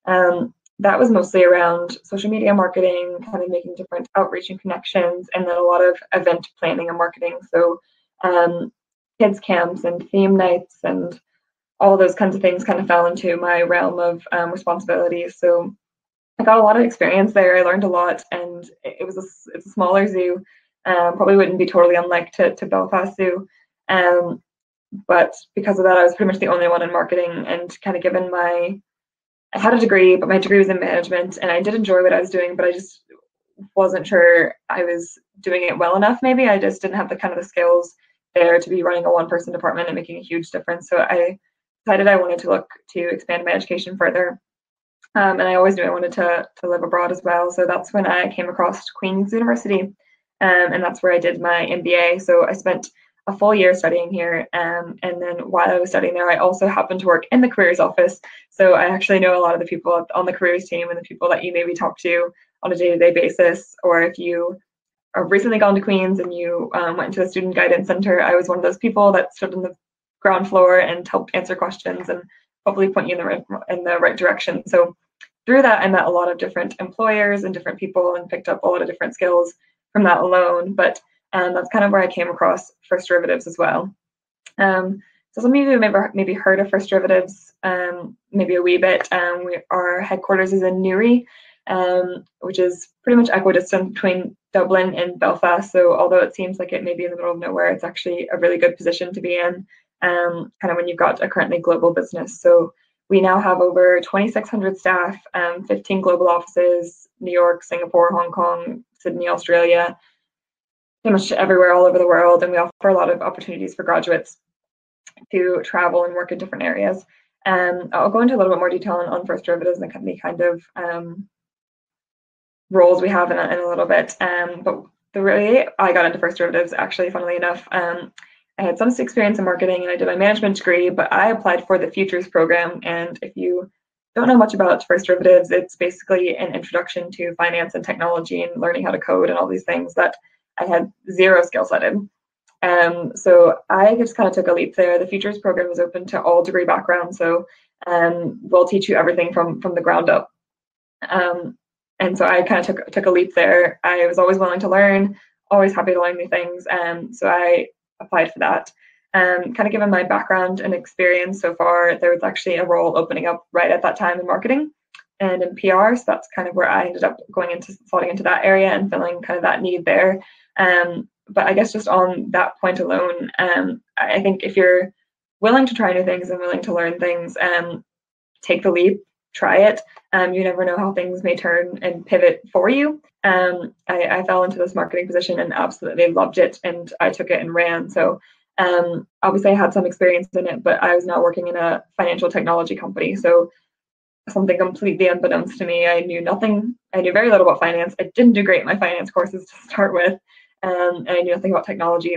um, that was mostly around social media marketing, kind of making different outreach and connections, and then a lot of event planning and marketing. So, um, kids camps and theme nights and all those kinds of things kind of fell into my realm of um, responsibilities. So, I got a lot of experience there. I learned a lot, and it was a it's a smaller zoo. Um, probably wouldn't be totally unlike to, to Belfast Zoo. Um, but because of that, I was pretty much the only one in marketing, and kind of given my I had a degree, but my degree was in management, and I did enjoy what I was doing, but I just wasn't sure I was doing it well enough. Maybe I just didn't have the kind of the skills there to be running a one-person department and making a huge difference. So I decided I wanted to look to expand my education further. Um, and I always knew I wanted to, to live abroad as well. So that's when I came across Queen's University. Um, and that's where I did my MBA. So I spent a full year studying here. Um, and then while I was studying there, I also happened to work in the careers office. So I actually know a lot of the people on the careers team and the people that you maybe talk to on a day to day basis. Or if you are recently gone to Queen's and you um, went to the student guidance center, I was one of those people that stood on the ground floor and helped answer questions and hopefully point you in the right, in the right direction. So through that, I met a lot of different employers and different people and picked up a lot of different skills from that alone. But and that's kind of where I came across First Derivatives as well. Um, so some of you maybe maybe heard of First Derivatives, um, maybe a wee bit. Um, we, our headquarters is in Newry, um, which is pretty much equidistant between Dublin and Belfast. So although it seems like it may be in the middle of nowhere, it's actually a really good position to be in, um, kind of when you've got a currently global business. So we now have over 2,600 staff, um, 15 global offices, New York, Singapore, Hong Kong, Sydney, Australia, pretty much everywhere all over the world, and we offer a lot of opportunities for graduates to travel and work in different areas. Um, I'll go into a little bit more detail on, on first derivatives and the kind of um, roles we have in a, in a little bit. Um, but the way I got into first derivatives, actually, funnily enough, um, I had some experience in marketing and I did my management degree, but I applied for the futures program. And if you don't know much about first derivatives, it's basically an introduction to finance and technology and learning how to code and all these things that I had zero skill set in. Um, so I just kind of took a leap there. The futures program is open to all degree backgrounds, so um, we'll teach you everything from from the ground up. Um, and so I kind of took took a leap there. I was always willing to learn, always happy to learn new things, and um, so I applied for that. Um, kind of given my background and experience so far, there was actually a role opening up right at that time in marketing and in PR. So that's kind of where I ended up going into slotting into that area and filling kind of that need there. Um, but I guess just on that point alone, um, I think if you're willing to try new things and willing to learn things, um, take the leap, try it. Um, you never know how things may turn and pivot for you. Um, I, I fell into this marketing position and absolutely loved it, and I took it and ran. So um, obviously, I had some experience in it, but I was now working in a financial technology company. So something completely unbeknownst to me. I knew nothing. I knew very little about finance. I didn't do great in my finance courses to start with, um, and I knew nothing about technology.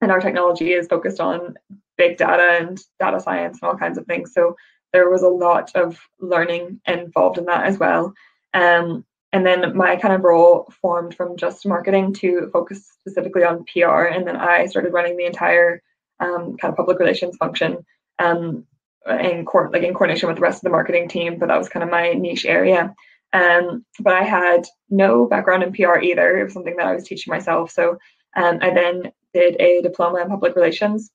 And our technology is focused on big data and data science and all kinds of things. So there was a lot of learning involved in that as well. Um, and then my kind of role formed from just marketing to focus specifically on PR. And then I started running the entire um, kind of public relations function um, in court, like in coordination with the rest of the marketing team. But that was kind of my niche area. Um, but I had no background in PR either. It was something that I was teaching myself. So um, I then did a diploma in public relations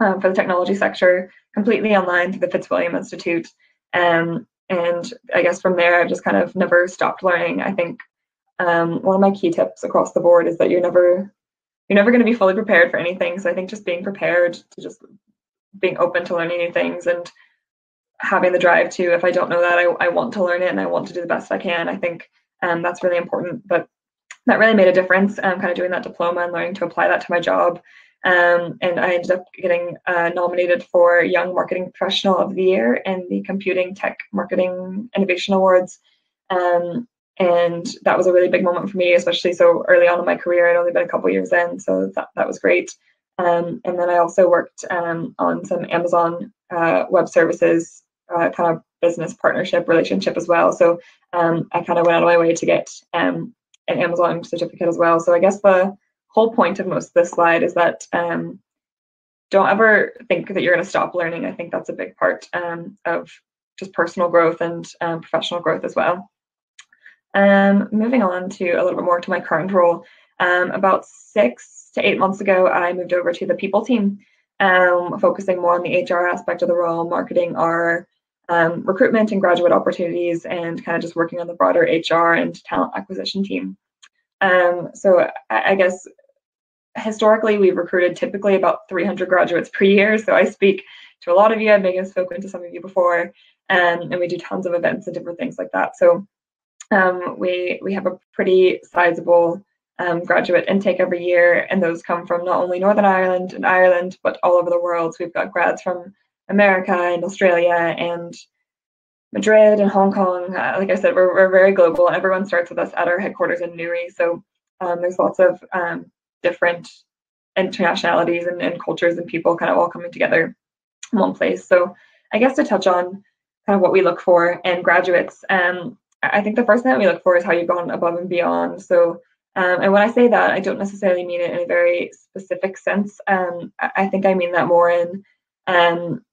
um, for the technology sector completely online through the Fitzwilliam Institute. Um, and I guess from there, I've just kind of never stopped learning. I think um, one of my key tips across the board is that you're never you're never going to be fully prepared for anything. So I think just being prepared to just being open to learning new things and having the drive to if I don't know that I, I want to learn it and I want to do the best I can. I think um, that's really important. But that really made a difference. Um, kind of doing that diploma and learning to apply that to my job um, and I ended up getting uh, nominated for Young Marketing Professional of the Year in the Computing Tech Marketing Innovation Awards. Um, and that was a really big moment for me, especially so early on in my career. I'd only been a couple years in, so that, that was great. Um, and then I also worked um, on some Amazon uh, Web Services uh, kind of business partnership relationship as well. So um, I kind of went out of my way to get um, an Amazon certificate as well. So I guess the whole point of most of this slide is that um, don't ever think that you're going to stop learning. I think that's a big part um, of just personal growth and professional growth as well. Moving on to a little bit more to my current role. About six to eight months ago, I moved over to the people team, um, focusing more on the HR aspect of the role, marketing our um, recruitment and graduate opportunities, and kind of just working on the broader HR and talent acquisition team. Um, so I, I, guess historically we've recruited typically about 300 graduates per year. So I speak to a lot of you. Maybe spoken to some of you before, um, and we do tons of events and different things like that. So um, we we have a pretty sizable um, graduate intake every year, and those come from not only Northern Ireland and Ireland, but all over the world. So we've got grads from America and Australia and Madrid and Hong Kong. Uh, like I said, we're, we're very global. Everyone starts with us at our headquarters in Newry. So um, there's lots of um, different internationalities and, and cultures and people kind of all coming together in one place. So I guess to touch on kind of what we look for in graduates, um, I think the first thing that we look for is how you've gone above and beyond. So, um, and when I say that, I don't necessarily mean it in a very specific sense. Um, I think I mean that more in um,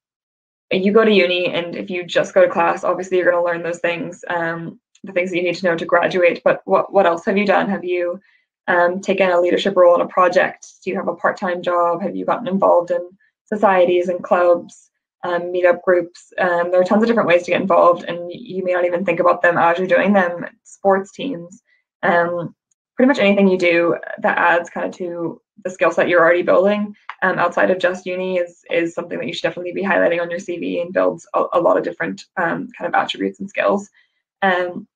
you go to uni, and if you just go to class, obviously you're going to learn those things, um, the things that you need to know to graduate. But what what else have you done? Have you um, taken a leadership role in a project? Do you have a part time job? Have you gotten involved in societies and clubs, um, meetup groups? Um, there are tons of different ways to get involved, and you may not even think about them as you're doing them. Sports teams, um, pretty much anything you do that adds kind of to the skill set you're already building um, outside of just uni is is something that you should definitely be highlighting on your CV and builds a, a lot of different um, kind of attributes and skills. Um,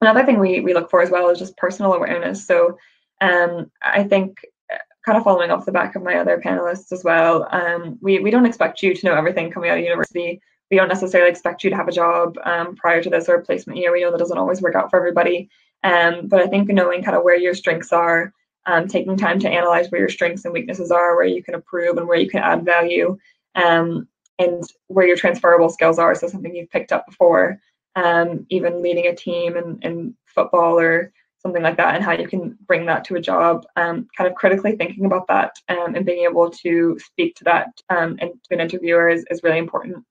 another thing we we look for as well is just personal awareness. So um, I think uh, kind of following off the back of my other panelists as well, um, we, we don't expect you to know everything coming out of university. we don't necessarily expect you to have a job um, prior to this or a placement year. We know that doesn't always work out for everybody. Um, but I think knowing kind of where your strengths are, um, taking time to analyze where your strengths and weaknesses are, where you can improve and where you can add value, um, and where your transferable skills are. So something you've picked up before, um, even leading a team in, in football or something like that, and how you can bring that to a job. Um, kind of critically thinking about that um, and being able to speak to that and to an interviewer is, is really important.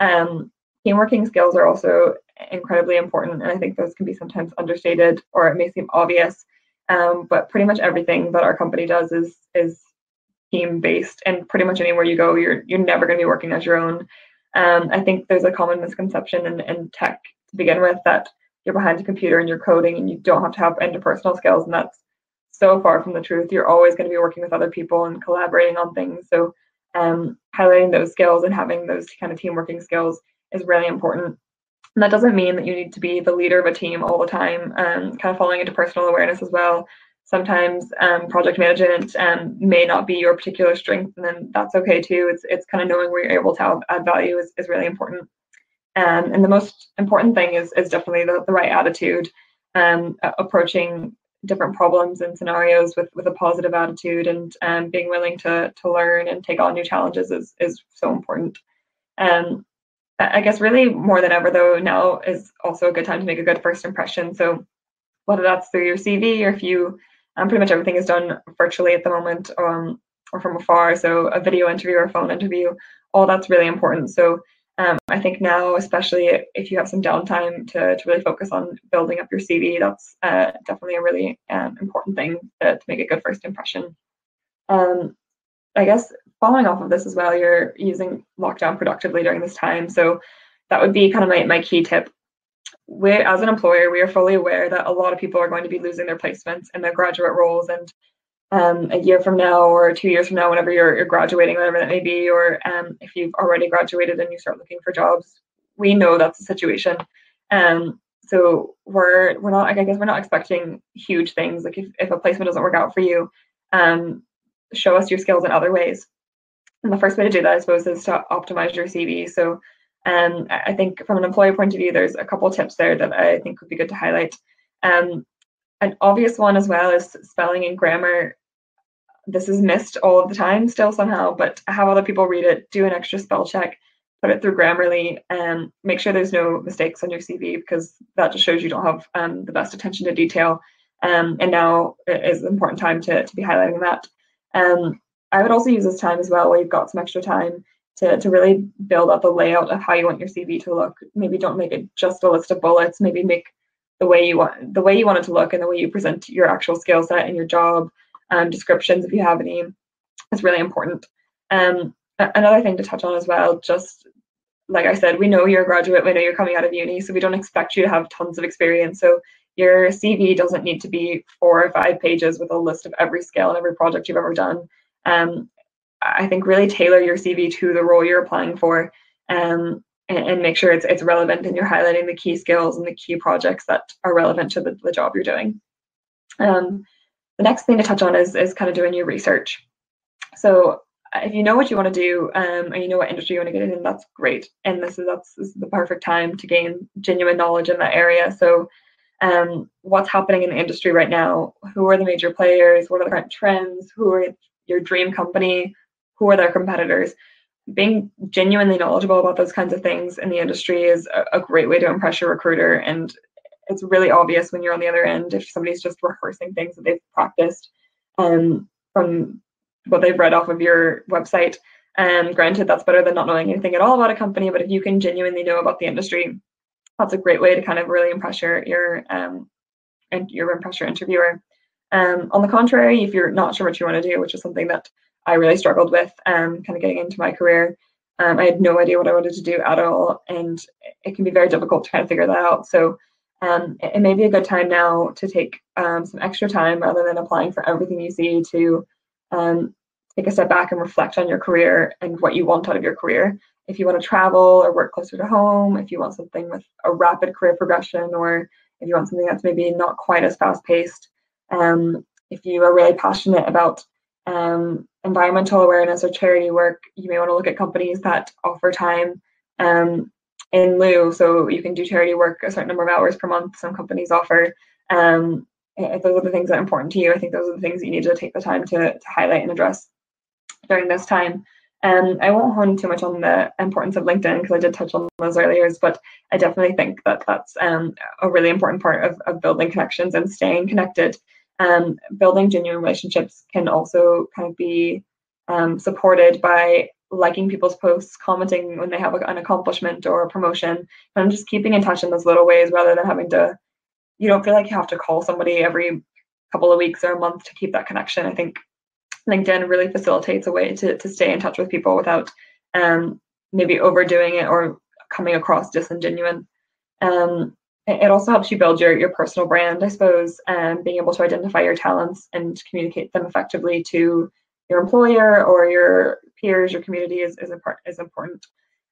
Um, team working skills are also incredibly important, and I think those can be sometimes understated or it may seem obvious. Um, but pretty much everything that our company does is is team based, and pretty much anywhere you go, you're you're never going to be working as your own. Um, I think there's a common misconception in, in tech to begin with that you're behind a computer and you're coding and you don't have to have interpersonal skills, and that's so far from the truth. You're always going to be working with other people and collaborating on things. So um, highlighting those skills and having those kind of team working skills is really important. And that doesn't mean that you need to be the leader of a team all the time, um, kind of falling into personal awareness as well. Sometimes um, project management um, may not be your particular strength, and then that's okay too. It's it's kind of knowing where you're able to have, add value is, is really important. Um, and the most important thing is, is definitely the, the right attitude, um, approaching different problems and scenarios with, with a positive attitude and um, being willing to, to learn and take on new challenges is, is so important. Um, I guess really more than ever though now is also a good time to make a good first impression. So whether that's through your CV or if you um, pretty much everything is done virtually at the moment um, or from afar. So a video interview or a phone interview, all that's really important. So um, I think now, especially if you have some downtime to, to really focus on building up your CV, that's uh, definitely a really um, important thing to, to, make a good first impression. Um, I guess following off of this as well, you're using lockdown productively during this time. So that would be kind of my, my key tip. We, as an employer, we are fully aware that a lot of people are going to be losing their placements in their graduate roles and um, a year from now or two years from now, whenever you're, you're graduating, whatever that may be, or um, if you've already graduated and you start looking for jobs, we know that's the situation. Um, so we're we're not I guess we're not expecting huge things. Like if, if a placement doesn't work out for you, um, show us your skills in other ways. And the first way to do that, I suppose, is to optimize your CV. So um, I think from an employer point of view, there's a couple tips there that I think would be good to highlight. Um, an obvious one as well is spelling and grammar. This is missed all of the time still somehow, but have other people read it, do an extra spell check, put it through Grammarly, and make sure there's no mistakes on your CV because that just shows you don't have um, the best attention to detail. Um, and now is an important time to, to be highlighting that. I would also use this time as well, where you've got some extra time to, to really build up a layout of how you want your CV to look. Maybe don't make it just a list of bullets. Maybe make the way you want the way you want it to look and the way you present your actual skill set and your job um, descriptions, if you have any, is really important. Um, another thing to touch on as well, just like I said, we know you're a graduate, we know you're coming out of uni, so we don't expect you to have tons of experience. So your CV doesn't need to be four or five pages with a list of every skill and every project you've ever done um, I think really tailor your CV to the role you're applying for um, and, and, make sure it's, it's relevant and you're highlighting the key skills and the key projects that are relevant to the, the job you're doing. Um, the next thing to touch on is, is kind of doing your research. So if you know what you want to do um, and you know what industry you want to get in, that's great. And this is that's this is the perfect time to gain genuine knowledge in that area. So um, what's happening in the industry right now? Who are the major players? What are the current trends? Who are your dream company, who are their competitors. Being genuinely knowledgeable about those kinds of things in the industry is a, a great way to impress your recruiter. And it's really obvious when you're on the other end if somebody's just rehearsing things that they've practiced um, from what they've read off of your website. And granted, that's better than not knowing anything at all about a company, but if you can genuinely know about the industry, that's a great way to kind of really impress your your um and your impress your interviewer. Um, on the contrary, if you're not sure what you want to do, which is something that I really struggled with, um, kind of getting into my career, um, I had no idea what I wanted to do at all, and it can be very difficult to kind of figure that out. So um, it, it, may be a good time now to take um, some extra time rather than applying for everything you see to um, take a step back and reflect on your career and what you want out of your career. If you want to travel or work closer to home, if you want something with a rapid career progression, or if you want something that's maybe not quite as fast paced, um, if you are really passionate about um, environmental awareness or charity work, you may want to look at companies that offer time um, in lieu. So you can do charity work a certain number of hours per month. Some companies offer. Um, if those are the things that are important to you, I think those are the things that you need to take the time to, to highlight and address during this time. Um, I won't hone too much on the importance of LinkedIn because I did touch on those earlier, but I definitely think that that's um, a really important part of, of building connections and staying connected. Um, building genuine relationships can also kind of be um, supported by liking people's posts, commenting when they have an accomplishment or a promotion, and just keeping in touch in those little ways rather than having to, you don't feel like you have to call somebody every couple of weeks or a month to keep that connection. I think LinkedIn really facilitates a way to, to stay in touch with people without um, maybe overdoing it or coming across disingenuine. Um, it also helps you build your, your personal brand, I suppose, and being able to identify your talents and communicate them effectively to your employer or your peers, your community is, is, import, is important.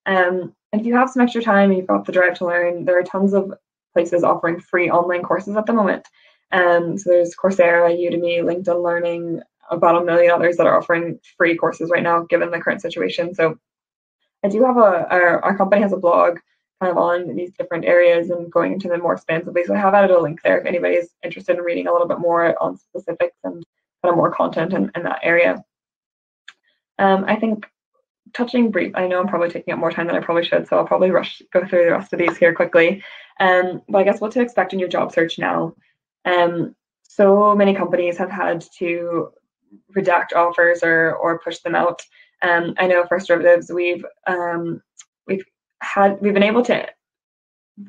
Um, and if you have some extra time and you've got the drive to learn, there are tons of places offering free online courses at the moment. Um, so there's Coursera, Udemy, LinkedIn Learning, about a million others that are offering free courses right now, given the current situation. So I do have a, our, our company has a blog kind of on these different areas and going into them more expansively. So I have added a link there if anybody's interested in reading a little bit more on specifics and kind of more content in, in that area. Um, I think touching brief, I know I'm probably taking up more time than I probably should, so I'll probably rush go through the rest of these here quickly. Um, but I guess what to expect in your job search now. Um, so many companies have had to redact offers or or push them out. Um, I know First Derivatives, we've um, had we've been able to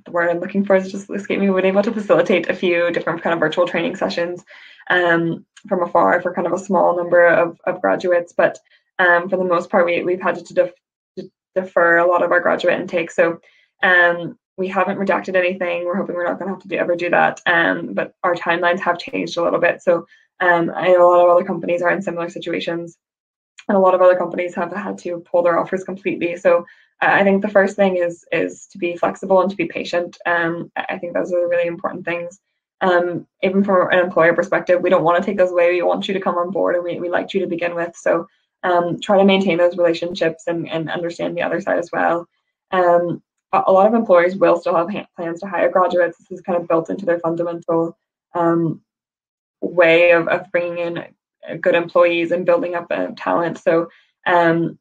the word I'm looking for is just escape me. We've been able to facilitate a few different kind of virtual training sessions um, from afar for kind of a small number of, of graduates, but um, for the most part, we, we've had to, def- defer a lot of our graduate intake. So um, we haven't redacted anything. We're hoping we're not going to have to do, ever do that. Um, but our timelines have changed a little bit. So um, I know a lot of other companies are in similar situations, and a lot of other companies have had to pull their offers completely. So I think the first thing is is to be flexible and to be patient. Um, I think those are the really important things. Um, even from an employer perspective, we don't want to take those away. We want you to come on board, and we, we liked you to begin with. So um, try to maintain those relationships and, and understand the other side as well. Um, a, lot of employers will still have plans to hire graduates. This is kind of built into their fundamental um, way of, of bringing in good employees and building up uh, talent. So um,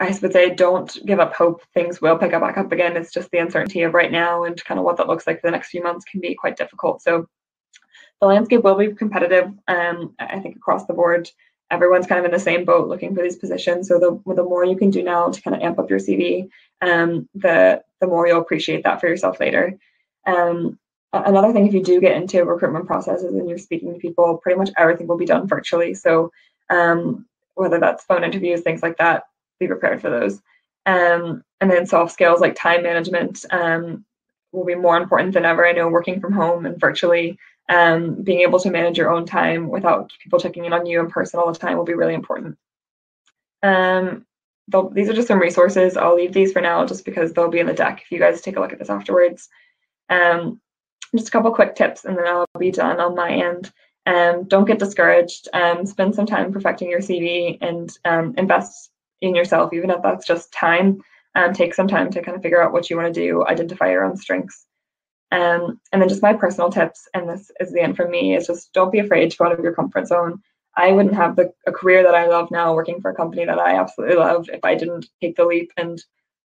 I would say don't give up hope. Things will pick up back up again. It's just the uncertainty of right now and kind of what that looks like for the next few months can be quite difficult. So the landscape will be competitive. Um, I think across the board, everyone's kind of in the same boat looking for these positions. So the the more you can do now to kind of amp up your CV, um, the the more you'll appreciate that for yourself later. Um, another thing, if you do get into recruitment processes and you're speaking to people, pretty much everything will be done virtually. So um, whether that's phone interviews, things like that, be prepared for those. Um, and then soft skills like time management um, will be more important than ever. I know working from home and virtually um, being able to manage your own time without people checking in on you in person all the time will be really important. Um, these are just some resources. I'll leave these for now just because they'll be in the deck if you guys take a look at this afterwards. Um, just a couple quick tips and then I'll be done on my end. Um, don't get discouraged. Um, spend some time perfecting your CV and invest in yourself, even if that's just time. Um, take some time to kind of figure out what you want to do, identify your own strengths. Um, and then just my personal tips, and this is the end for me, is just don't be afraid to go out of your comfort zone. I wouldn't have the a career that I love now working for a company that I absolutely love if I didn't take the leap and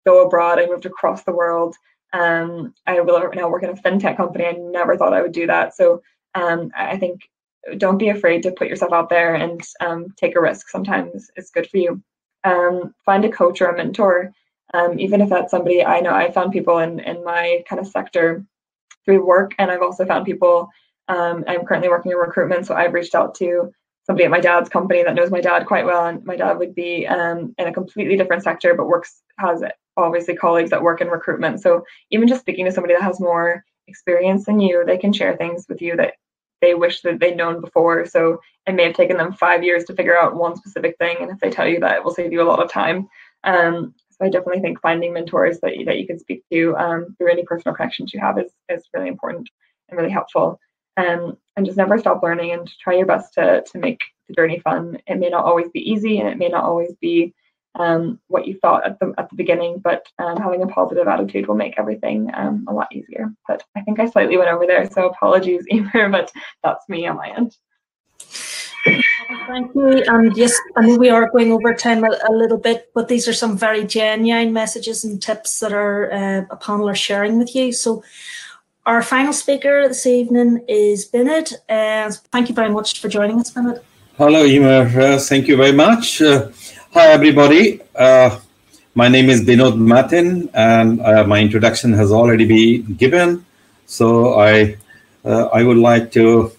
go abroad. I moved across the world um, I will now work in a fintech company. I never thought I would do that. So um, I think don't be afraid to put yourself out there and um, take a risk. Sometimes it's good for you. Um, find a coach or a mentor, um, even if that's somebody I know. I found people in in my kind of sector through work, and I've also found people. Um, I'm currently working in recruitment, so I've reached out to somebody at my dad's company that knows my dad quite well, and my dad would be in a completely different sector, but works has obviously colleagues that work in recruitment. So even just speaking to somebody that has more experience than you, they can share things with you that they wish that they'd known before. So it may have taken them five years to figure out one specific thing, and if they tell you that, it will save you a lot of time. Um, so I definitely think finding mentors that you, that you can speak to um, through any personal connections you have is is really important and really helpful. Um, and just never stop learning and try your best to to make the journey fun. It may not always be easy, and it may not always be um, what you thought at the at the beginning, but um, having a positive attitude will make everything um, a lot easier. But I think I slightly went over there, so apologies, Emer, but that's me on my end. Thank you. And yes, I know we are going over time a, a, little bit, but these are some very genuine messages and tips that our uh, a panel are sharing with you. So our final speaker this evening is Binod. Uh, thank you very much for joining us, Binod. Hello, Emer. Uh, thank you very much. Uh, hi, everybody. Uh, my name is Binod Matin, and uh, my introduction has already been given. So I, I would like to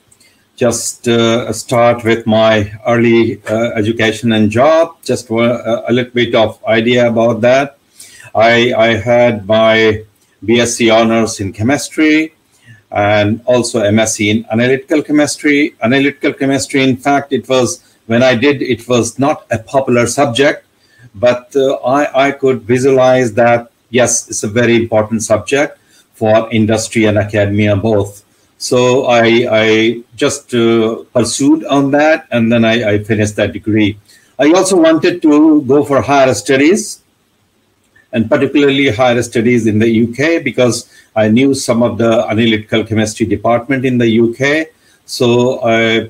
just uh, start with my early uh, education and job, just a, a, little bit of idea about that. I, I had my BSc honors in chemistry and also MSc in analytical chemistry. Analytical chemistry, in fact, it was when I did, it was not a popular subject, but uh, I, I could visualize that, yes, it's a very important subject for industry and academia both. So I, I just uh, pursued on that and then I, I, finished that degree. I also wanted to go for higher studies and particularly higher studies in the UK because I knew some of the analytical chemistry department in the UK. So I,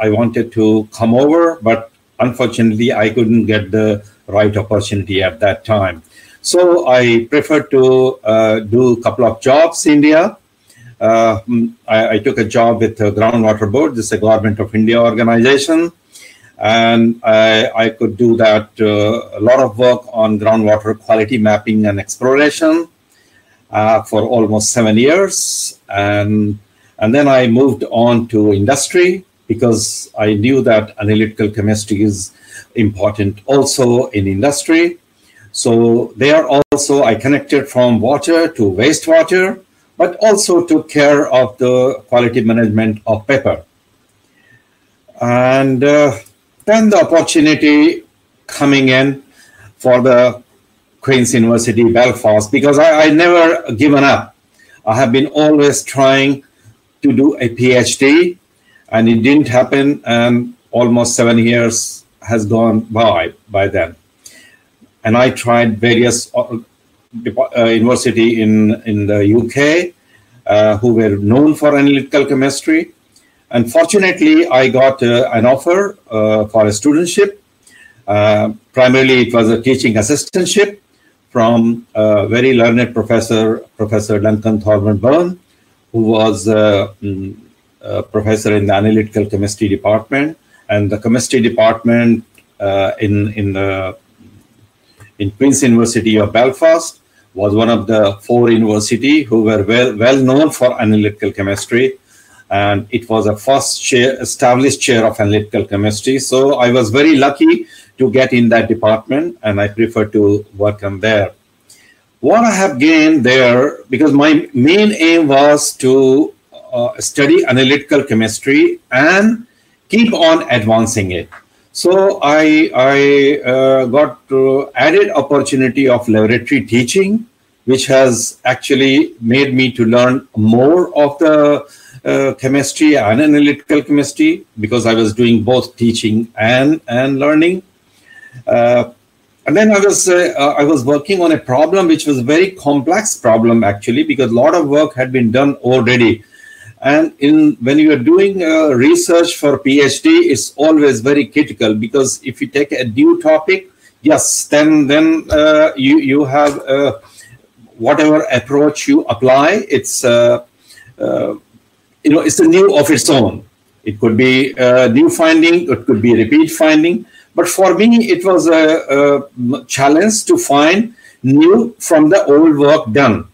I wanted to come over, but unfortunately I couldn't get the right opportunity at that time. So I preferred to uh, do a couple of jobs in India uh, I, I, took a job with the Groundwater Board. This is a Government of India organization. And I, I could do that, uh, a lot of work on groundwater quality mapping and exploration uh, for almost seven years. And, and then I moved on to industry because I knew that analytical chemistry is important also in industry. So there also I connected from water to wastewater but also took care of the quality management of paper. And uh, then the opportunity coming in for the Queen's University Belfast because I, I never given up. I have been always trying to do a PhD, and it didn't happen. And almost seven years has gone by by then. And I tried various uh, uh, university in, in the UK uh, who were known for analytical chemistry. Unfortunately, I got uh, an offer uh, for a studentship. Uh, primarily, it was a teaching assistantship from a very learned professor, Professor Duncan Thorburn who was mm, professor in the analytical chemistry department. And the chemistry department uh, in, in the in Queen's University of Belfast was one of the four university who were well, well known for analytical chemistry. And it was a first chair, established chair of analytical chemistry. So I was very lucky to get in that department and I prefer to work on there. What I have gained there, because my main aim was to uh, study analytical chemistry and keep on advancing it. So I, I uh, got added opportunity of laboratory teaching, which has actually made me to learn more of the uh, chemistry and analytical chemistry because I was doing both teaching and, and learning. Uh, and then I was uh, I was working on a problem which was a very complex problem actually because a lot of work had been done already and in when you are doing uh, research for phd it's always very critical because if you take a new topic yes then then uh, you you have uh, whatever approach you apply it's uh, uh, you know it's a new of its own. It could be a new finding it could be repeat finding. But for me it was a, a challenge to find new from the old work done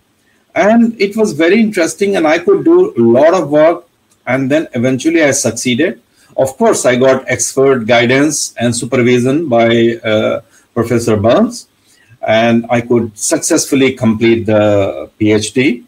and it was very interesting and i could do a lot of work. And then eventually i succeeded. Of course i got expert guidance and supervision by uh, professor burns. And i could successfully complete the phd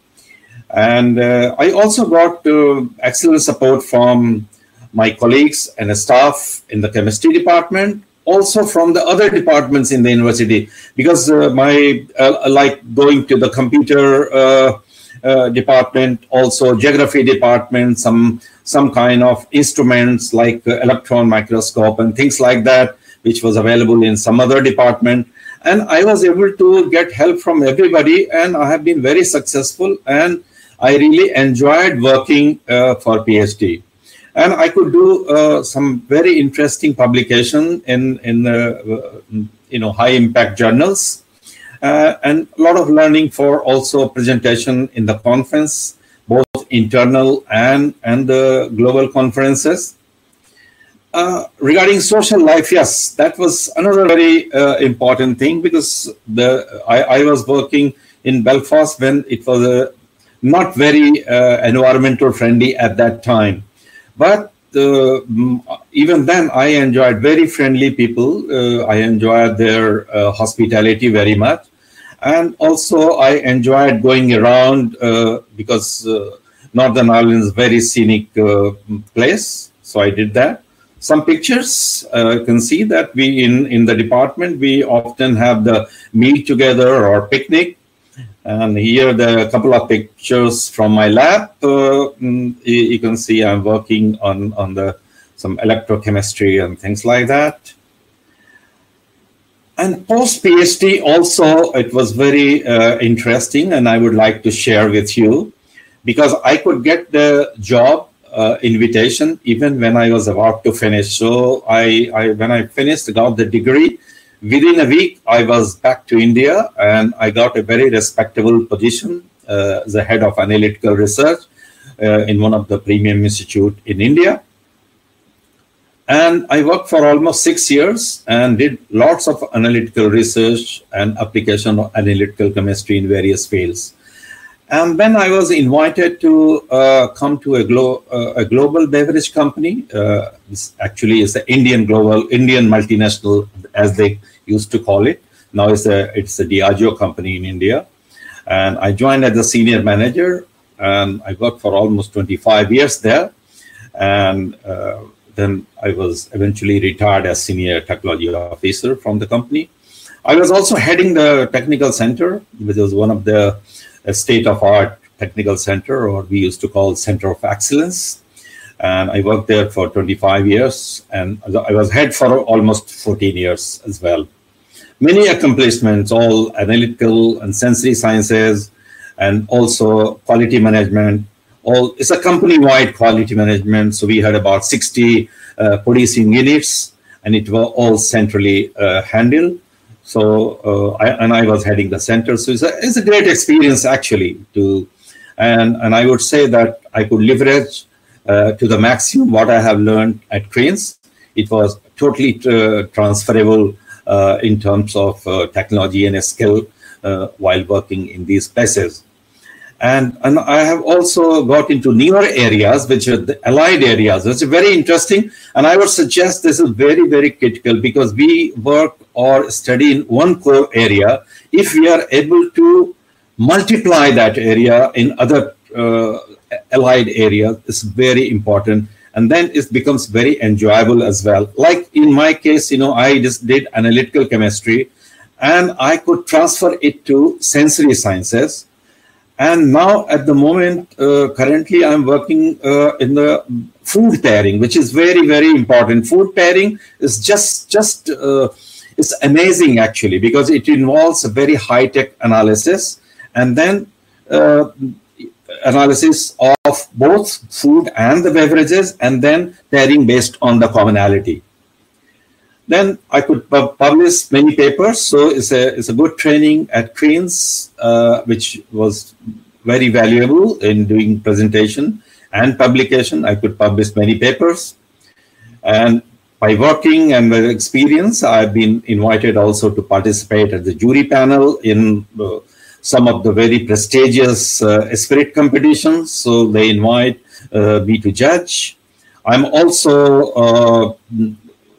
and uh, i also got uh, excellent support from my colleagues and staff in the chemistry department also from the other departments in the university because uh, my uh, like going to the computer uh, uh, department also geography department some some kind of instruments like electron microscope and things like that which was available in some other department. And I was able to get help from everybody, and I have been very successful. And I really enjoyed working uh, for PhD. And I could do uh, some very interesting publication in in uh, you know high impact journals, uh, and a lot of learning for also presentation in the conference, both internal and and the global conferences. Uh, regarding social life, yes, that was another very uh, important thing because the I, I, was working in Belfast when it was a not very uh, environmental friendly at that time. But uh, even then, I enjoyed very friendly people. Uh, I enjoyed their uh, hospitality very much. And also, I enjoyed going around uh, because uh, Northern Ireland is a very scenic place. So I did that. Some pictures, you can see that we in, in the department, we often have the meal together or picnic and here a couple of pictures from my lab. Uh, mm, you, you, can see I'm working on, on the some electrochemistry and things like that. And post PhD also, it was very uh, interesting, and I would like to share with you because I could get the job uh, invitation even when I was about to finish. So I, I when I finished, got the degree Within a week, I was back to India and I got a very respectable position uh, as the head of analytical research uh, in one of the premium institute in India. And I worked for almost six years and did lots of analytical research and application of analytical chemistry in various fields. And then I was invited to uh, come to a, glo- uh, a, global beverage company. Uh, this actually is the Indian global, Indian multinational, as they used to call it. Now it's a it's a Diageo company in India. And I joined as a senior manager, and I worked for almost 25 years there. And uh, then I was eventually retired as senior technology officer from the company. I was also heading the technical center, which was one of the a state of art technical center, or we used to call Center of Excellence. And I worked there for 25 years, and I was head for almost 14 years as well. Many accomplishments, all analytical and sensory sciences, and also quality management. All it's a company-wide quality management. So we had about 60 uh, policing units, and it was all centrally uh, handled. So, uh, I, and I was heading the center. So it's a, it's a great experience actually to, and, and I would say that I could leverage uh, to the maximum what I have learned at Queen's. It was totally uh, transferable in terms of technology and skill while working in these places. And, and I have also got into newer areas, which are the allied areas. It's very interesting. And I would suggest this is very, very critical because we work or study in one core area. If we are able to multiply that area in other uh, allied areas, it's very important. And then it becomes very enjoyable as well. Like in my case, you know, I just did analytical chemistry and I could transfer it to sensory sciences and now at the moment, uh, currently I'm working uh, in the food pairing, which is very, very important. Food pairing is just, just, uh, it's amazing actually, because it involves a very high tech analysis and then uh, analysis of both food and the beverages and then pairing based on the commonality. Then I could pu- publish many papers. So it's a, it's a good training at Queen's, uh, which was very valuable in doing presentation and publication. I could publish many papers. And by working and with experience, I've been invited also to participate at the jury panel in uh, some of the very prestigious uh, spirit competitions. So they invite uh, me to judge. I'm also uh,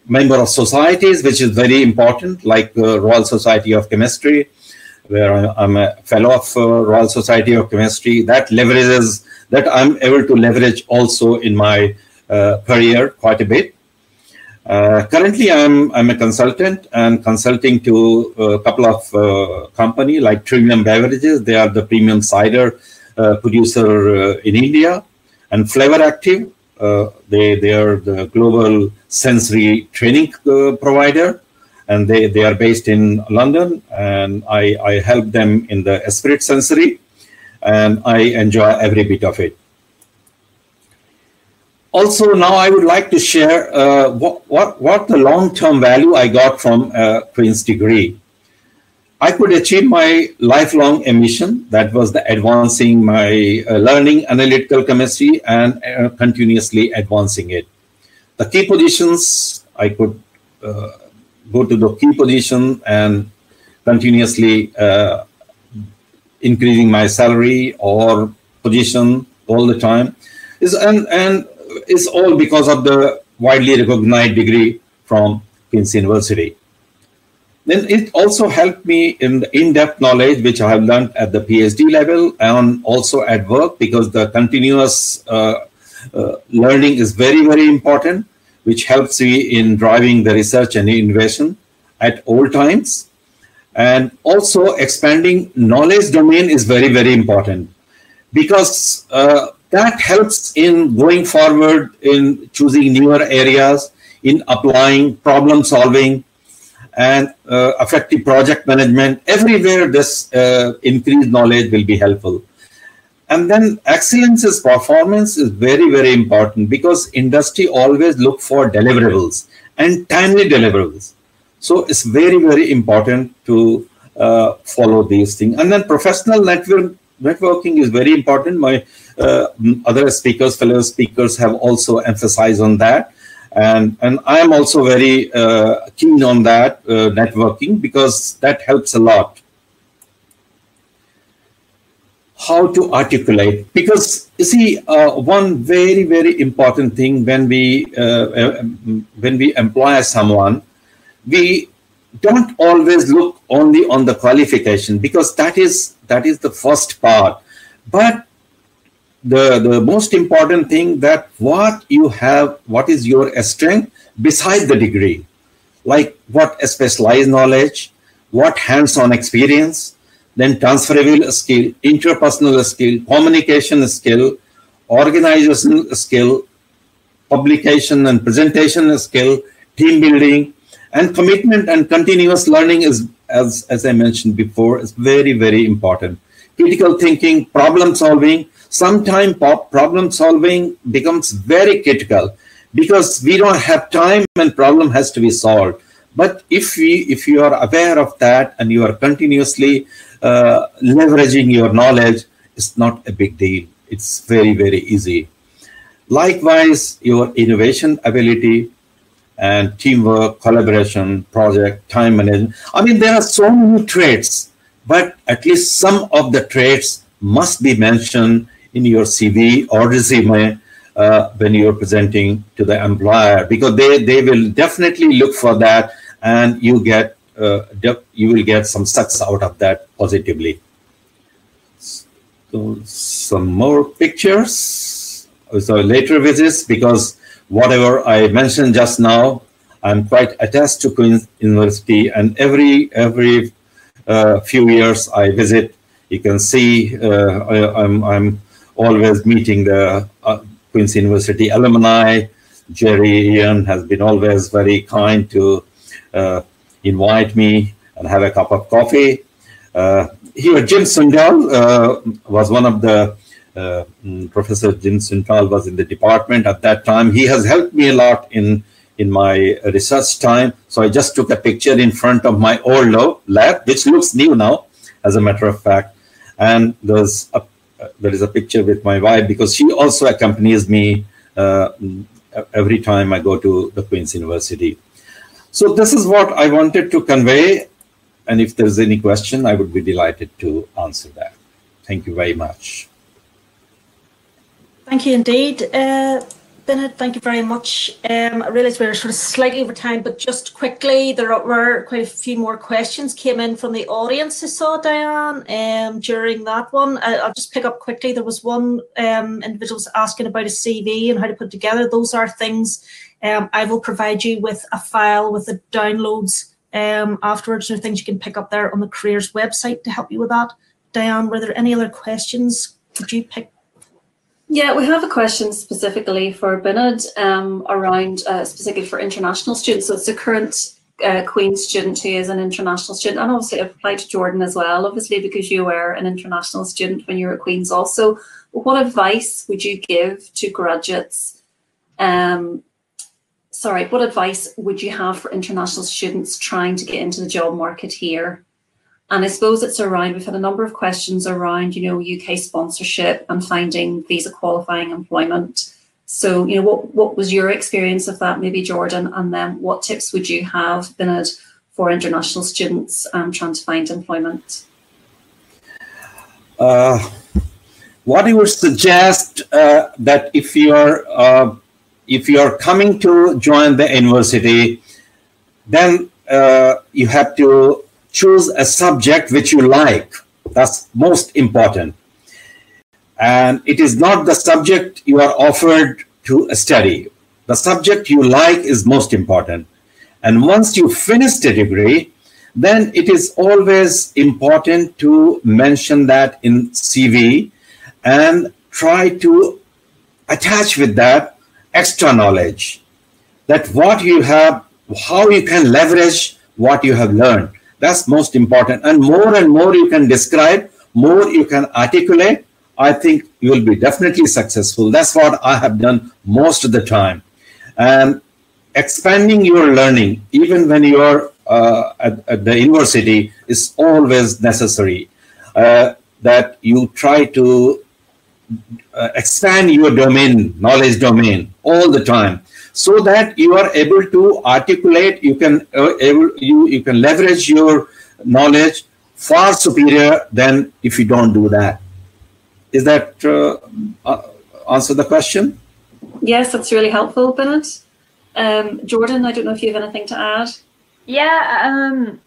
member of societies, which is very important, like uh, Royal Society of Chemistry, where I'm a fellow of uh, Royal Society of Chemistry. That leverages that I'm able to leverage also in my uh, career quite a bit. Uh, currently, I'm I'm a consultant and consulting to a couple of uh, company like Trivium Beverages. They are the premium cider uh, producer uh, in India, and FlavorActiV they they are the global sensory training uh, provider, and they they are based in London, and I I help them in the Esprit Sensory, and I enjoy every bit of it. Also, now I would like to share uh, what, what, what the long-term value I got from uh, Queen's degree. I could achieve my lifelong ambition, that was the advancing my uh, learning analytical chemistry and uh, continuously advancing it. The key positions, I could uh, go to the key position and continuously uh, increasing my salary or position all the time. Is, and, and is all because of the widely recognized degree from Queen's University. Then it also helped me in the in-depth knowledge which I have learned at the PhD level and also at work because the continuous uh, uh, learning is very, very important, which helps me in driving the research and innovation at all times. And also expanding knowledge domain is very, very important because uh, that helps in going forward in choosing newer areas, in applying problem solving and uh, effective project management. Everywhere this uh, increased knowledge will be helpful. And then excellence is performance is very, very important because industry always look for deliverables and timely deliverables. So it's very, very important to uh, follow these things. And then professional network networking is very important. My uh, other speakers, fellow speakers have also emphasized on that. And, and I am also very uh, keen on that uh, networking because that helps a lot. How to articulate? Because you see, uh, one very very important thing when we uh, uh, when we employ someone, we don't always look only on the qualification because that is that is the first part but the the most important thing that what you have what is your strength beside the degree. Like what specialized knowledge what hands-on experience then transferable skill interpersonal skill communication skill organizational skill publication and presentation skill team building and commitment and continuous learning is as as i mentioned before is very very important. Critical thinking problem solving sometimes problem solving becomes very critical because we don't have time and problem has to be solved. But if we if you are aware of that and you are continuously uh, leveraging your knowledge it's not a big deal. It's very very easy. Likewise your innovation ability and teamwork collaboration project time management. I mean there are so many traits but at least some of the traits must be mentioned in your CV or resume uh, when you're presenting to the employer because they, they will definitely look for that and you get uh, you will get some success out of that positively. So some more pictures. So later visits because whatever I mentioned just now, I'm quite attached to Queen's University and every every uh, few years I visit. You can see uh, I, I'm, I'm always meeting the uh, Queen's University alumni. Jerry Ian has been always very kind to uh, invite me and have a cup of coffee. Uh, here, Jim Sundal uh, was one of the uh, mm, Professor Jim Sundal was in the department at that time. He has helped me a lot in in my research time. So I just took a picture in front of my old lab, which looks new now, as a matter of fact. And there's a there is a picture with my wife because she also accompanies me uh, every time I go to the Queen's University. So this is what I wanted to convey. And if there's any question, I would be delighted to answer that. Thank you very much. Thank you indeed. Uh, Bennett, thank you very much. Um, I realise we're sort of slightly over time, but just quickly, there were quite a few more questions came in from the audience. I saw Diane um, during that one. I, will just pick up quickly. There was one um, individual was asking about a CV and how to put together. Those are things um, I will provide you with a file with the downloads um, afterwards. There are things you can pick up there on the careers website to help you with that. Diane, were there any other questions? Could you pick Yeah, we have a question specifically for Binod um, around uh, specifically for international students. So it's a current uh, Queen's student who is an international student, and obviously I've applied to Jordan as well, obviously because you were an international student when you were at Queen's also. What advice would you give to graduates? Um, sorry, what advice would you have for international students trying to get into the job market here? And I suppose it's around, we've had a number of questions around, you know, UK sponsorship and finding visa qualifying employment. So, you know, what, what was your experience of that, maybe Jordan? And then what tips would you have, Binod, for international students um, trying to find employment? Uh, what I would suggest uh, that if you're uh, if you're coming to join the university, then uh, you have to choose a subject which you like. That's most important. And it is not the subject you are offered to study. The subject you like is most important. And once you finish the degree, then it is always important to mention that in CV and try to attach with that extra knowledge that what you have, how you can leverage what you have learned. That's most important. And more and more you can describe, more you can articulate, I think you will be definitely successful. That's what I have done most of the time. And expanding your learning, even when you're uh, at, at, the university, is always necessary. Uh, that you try to uh, expand your domain, knowledge domain, all the time, so that you are able to articulate. You can uh, able you you can leverage your knowledge far superior than if you don't do that. Is that uh, uh answer the question? Yes, that's really helpful, Bennett. Um, Jordan, I don't know if you have anything to add. Yeah, um,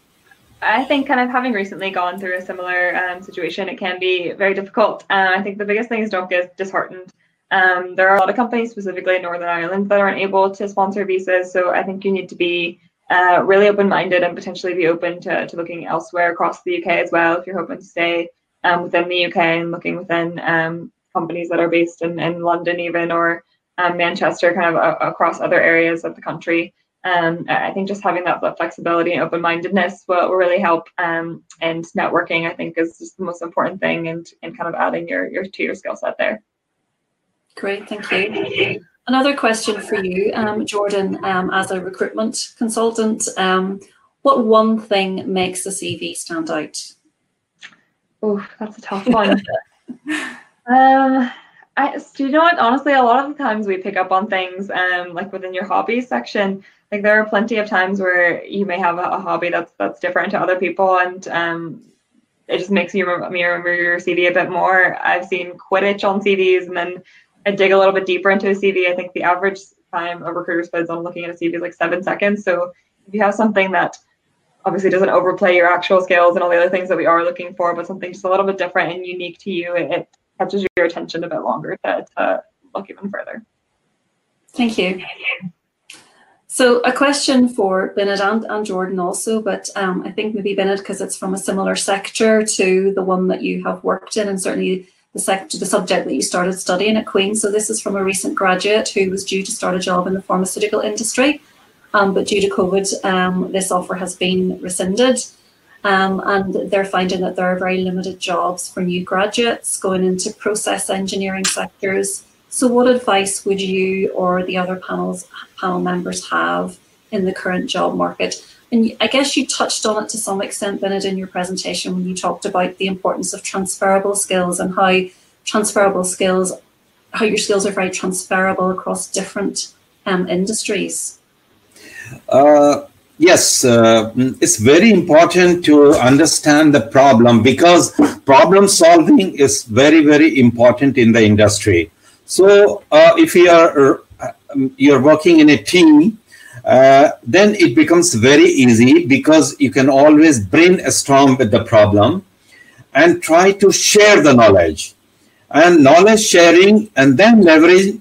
I think kind of having recently gone through a similar um, situation, it can be very difficult. Uh, I think the biggest thing is don't get disheartened. Um, there are a lot of companies, specifically in Northern Ireland, that aren't able to sponsor visas. So I think you need to be uh, really open-minded and potentially be open to, to looking elsewhere across the UK as well if you're hoping to stay um, within the UK and looking within um, companies that are based in, in London even or um, Manchester, kind of uh, across other areas of the country. Um, I think just having that flexibility and open-mindedness will, will really help. Um, and networking, I think, is just the most important thing, and and kind of adding your your to your skill set there. Great, thank you. Another question for you, um, Jordan, um, as a recruitment consultant. Um, what one thing makes the CV stand out? Oh, that's a tough one. um, I, do you know what? Honestly, a lot of the times we pick up on things um, like within your hobbies section. Like there are plenty of times where you may have a, hobby that's that's different to other people, and um, it just makes you me remember your CV a bit more. I've seen Quidditch on CVs, and then I dig a little bit deeper into a CV. I think the average time a recruiter spends on looking at a CV is like seven seconds. So if you have something that obviously doesn't overplay your actual skills and all the other things that we are looking for, but something just a little bit different and unique to you, it, it catches your attention a bit longer to, to look even further. Thank you. So a question for Bennett and, and Jordan also, but um, I think maybe Bennett, because it's from a similar sector to the one that you have worked in and certainly the the subject that you started studying at Queen. So this is from a recent graduate who was due to start a job in the pharmaceutical industry, um, but due to COVID, um, this offer has been rescinded. Um, and they're finding that there are very limited jobs for new graduates going into process engineering sectors. So, what advice would you or the other panels panel members have in the current job market? And I guess you touched on it to some extent, Bennett, in your presentation when you talked about the importance of transferable skills and how transferable skills, how your skills are very transferable across different um, industries. Uh, yes, uh, it's very important to understand the problem because problem solving is very, very important in the industry. So, uh, if you are uh, you're working in a team, uh, then it becomes very easy because you can always brainstorm with the problem and try to share the knowledge and knowledge sharing and then leverage,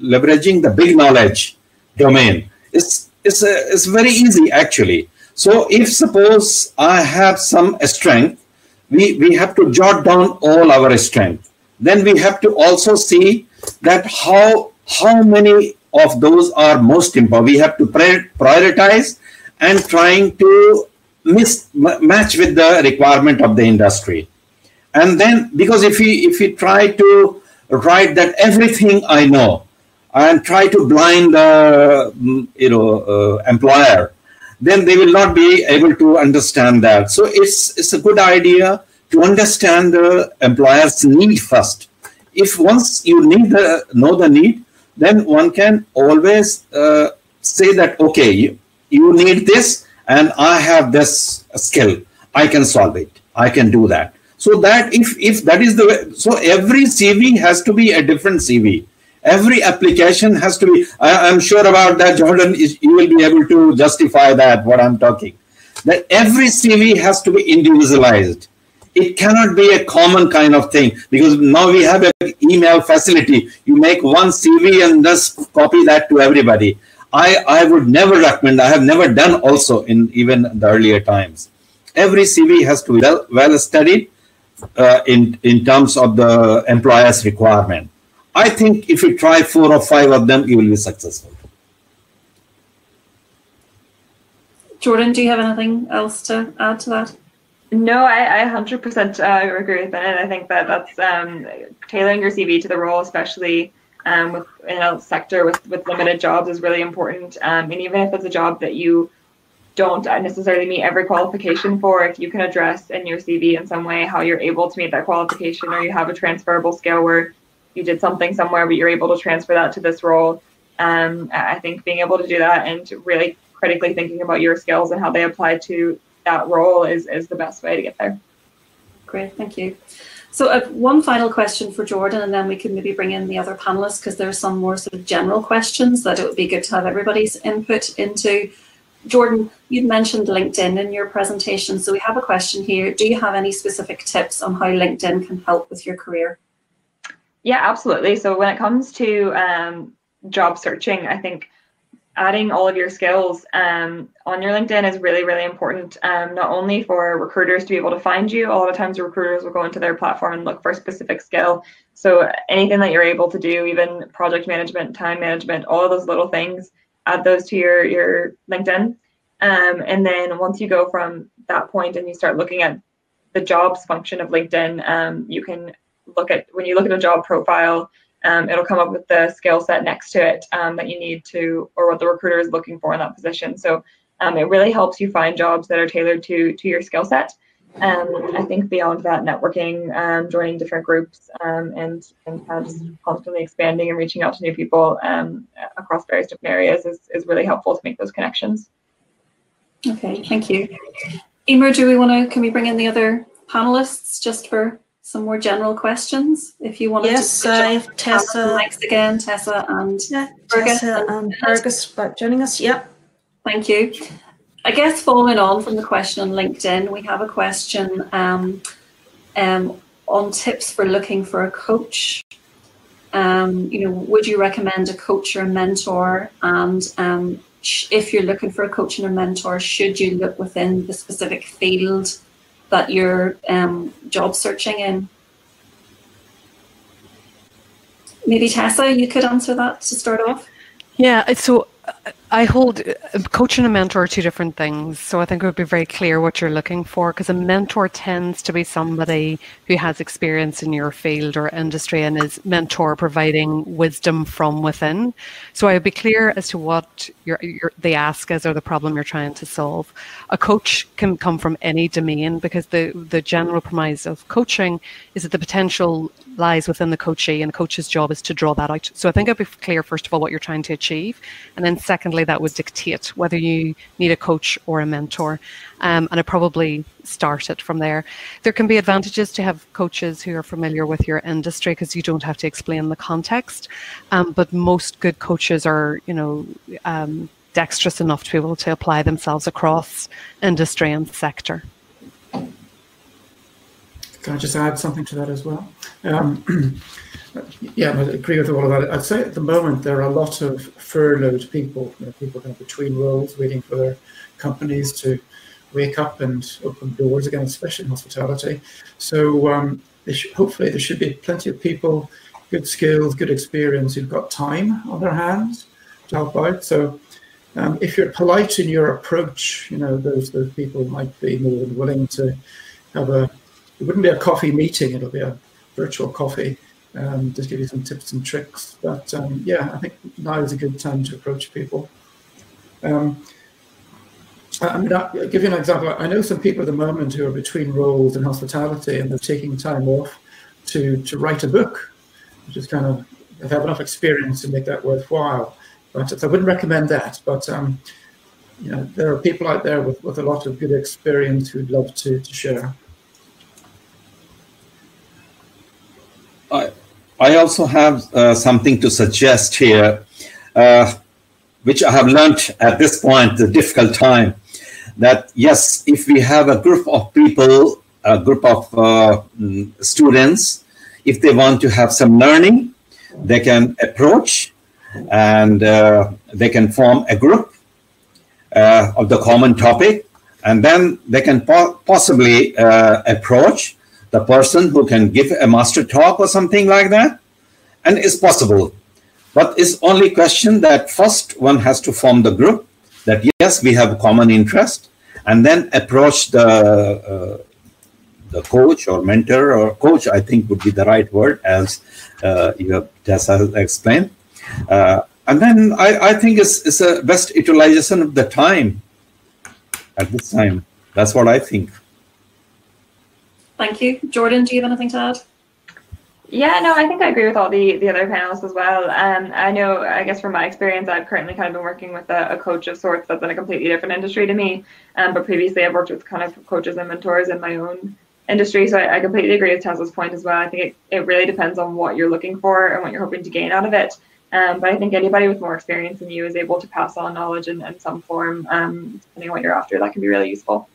leveraging the big knowledge domain it's, is, uh, is very easy actually. So if suppose I have some strength, we, we have to jot down all our strength. Then we have to also see that how how many of those are most important. We have to prioritize and trying to miss, match with the requirement of the industry. And then because if we if we try to write that everything I know and try to blind the you know uh, employer, then they will not be able to understand that. So it's it's a good idea to understand the employer's need first. If once you need the know the need, then one can always uh, say that okay, you, you need this, and I have this skill. I can solve it. I can do that. So that if if that is the way, so every CV has to be a different CV every application has to be I, am sure about that jordan is you will be able to justify that what i'm talking that every cv has to be individualized it cannot be a common kind of thing because now we have an email facility you make one cv and just copy that to everybody i i would never recommend i have never done also in even the earlier times every cv has to be well, well studied uh, in in terms of the employer's requirement I think if you try four or five of them, you will be successful. Jordan, do you have anything else to add to that? No, I, I 100% uh, agree with Bennett. I think that that's um, tailoring your CV to the role, especially um, with in a sector with, with limited jobs, is really important. Um, and even if it's a job that you don't necessarily meet every qualification for, if you can address in your CV in some way how you're able to meet that qualification, or you have a transferable skill where you did something somewhere, but you're able to transfer that to this role. Um, I think being able to do that and really critically thinking about your skills and how they apply to that role is, is the best way to get there. Great, thank you. So uh, one final question for Jordan, and then we can maybe bring in the other panelists because there are some more sort of general questions that it would be good to have everybody's input into. Jordan, you'd mentioned LinkedIn in your presentation, so we have a question here. Do you have any specific tips on how LinkedIn can help with your career? Yeah, absolutely. So when it comes to um, job searching, I think adding all of your skills um, on your LinkedIn is really, really important. Um, not only for recruiters to be able to find you, a lot of times recruiters will go into their platform and look for a specific skill. So anything that you're able to do, even project management, time management, all of those little things, add those to your your LinkedIn. Um, and then once you go from that point and you start looking at the jobs function of LinkedIn, um, you can look at when you look at a job profile, um, it'll come up with the skill set next to it um, that you need to, or what the recruiter is looking for in that position. So um, it really helps you find jobs that are tailored to to your skill set. Um, I think beyond that, networking, um, joining different groups, um, and and kind of just constantly expanding and reaching out to new people across various different areas is, is really helpful to make those connections. Okay, thank you. Emer, do we want to? Can we bring in the other panelists just for some more general questions if you want yes, to. Yes, uh, Tessa. Thanks again, Tessa and yeah, Fergus. Tessa and Fergus for joining us. Yep. Thank you. I guess following on from the question on LinkedIn, we have a question um, um, on tips for looking for a coach. Um, you know, would you recommend a coach or a mentor? And um, if you're looking for a coach and a mentor, should you look within the specific field that you're um, job searching in? Maybe Tessa, you could answer that to start off. Yeah, so I hold uh, a coach and a mentor are two different things. So I think it would be very clear what you're looking for because a mentor tends to be somebody who has experience in your field or industry and is mentor providing wisdom from within. So I would be clear as to what your, your the ask is or the problem you're trying to solve. A coach can come from any domain because the the general premise of coaching is that the potential lies within the coachee and the coach's job is to draw that out. So I think I'd be clear first of all what you're trying to achieve and then secondly that would dictate whether you need a coach or a mentor. Um, and I probably started from there. There can be advantages to have coaches who are familiar with your industry because you don't have to explain the context. Um, but most good coaches are, you know, um, dexterous enough to be able to apply themselves across industry and sector. Can I just add something to that as well? Um, Yeah, I agree with all of that. I'd say at the moment there are a lot of furloughed people, you know, people kind of between roles, waiting for their companies to wake up and open doors again, especially in hospitality. So um, hopefully there should be plenty of people good skills, good experience, who've got time on their hands to help out. So um, if you're polite in your approach, you know, those, those people might be more than willing to have a, it wouldn't be a coffee meeting, it'll be a virtual coffee, um, just give you some tips and tricks. But um, yeah, I think now is a good time to approach people. Um, I mean, I'll give you an example. I know some people at the moment who are between roles in hospitality and they're taking time off to, to write a book, which is kind of, they have enough experience to make that worthwhile. But I wouldn't recommend that. But, um, you know, there are people out there with, with a lot of good experience who'd love to, to share. I also have uh, something to suggest here, uh, which I have learned at this point, the difficult time, that yes, if we have a group of people, a group of uh, students, if they want to have some learning, they can approach and uh, they can form a group uh, of the common topic, and then they can po- possibly uh, approach the person who can give a master talk or something like that, and it's possible. But it's only question that first one has to form the group. That yes, we have common interest, and then approach the uh, the coach or mentor or coach. I think would be the right word, as uh, you have Tessa explained. Uh, and then I, I think it's, it's a best utilization of the time at this time. That's what I think. Thank you. Jordan, do you have anything to add? Yeah, no, I think I agree with all the, the other panelists as well. Um, I know, I guess from my experience, I've currently kind of been working with a, a coach of sorts that's in a completely different industry to me. Um, but previously, I've worked with kind of coaches and mentors in my own industry. So I, I completely agree with Tessa's point as well. I think it, it really depends on what you're looking for and what you're hoping to gain out of it. Um, but I think anybody with more experience than you is able to pass on knowledge in, in some form, um, depending on what you're after. That can be really useful.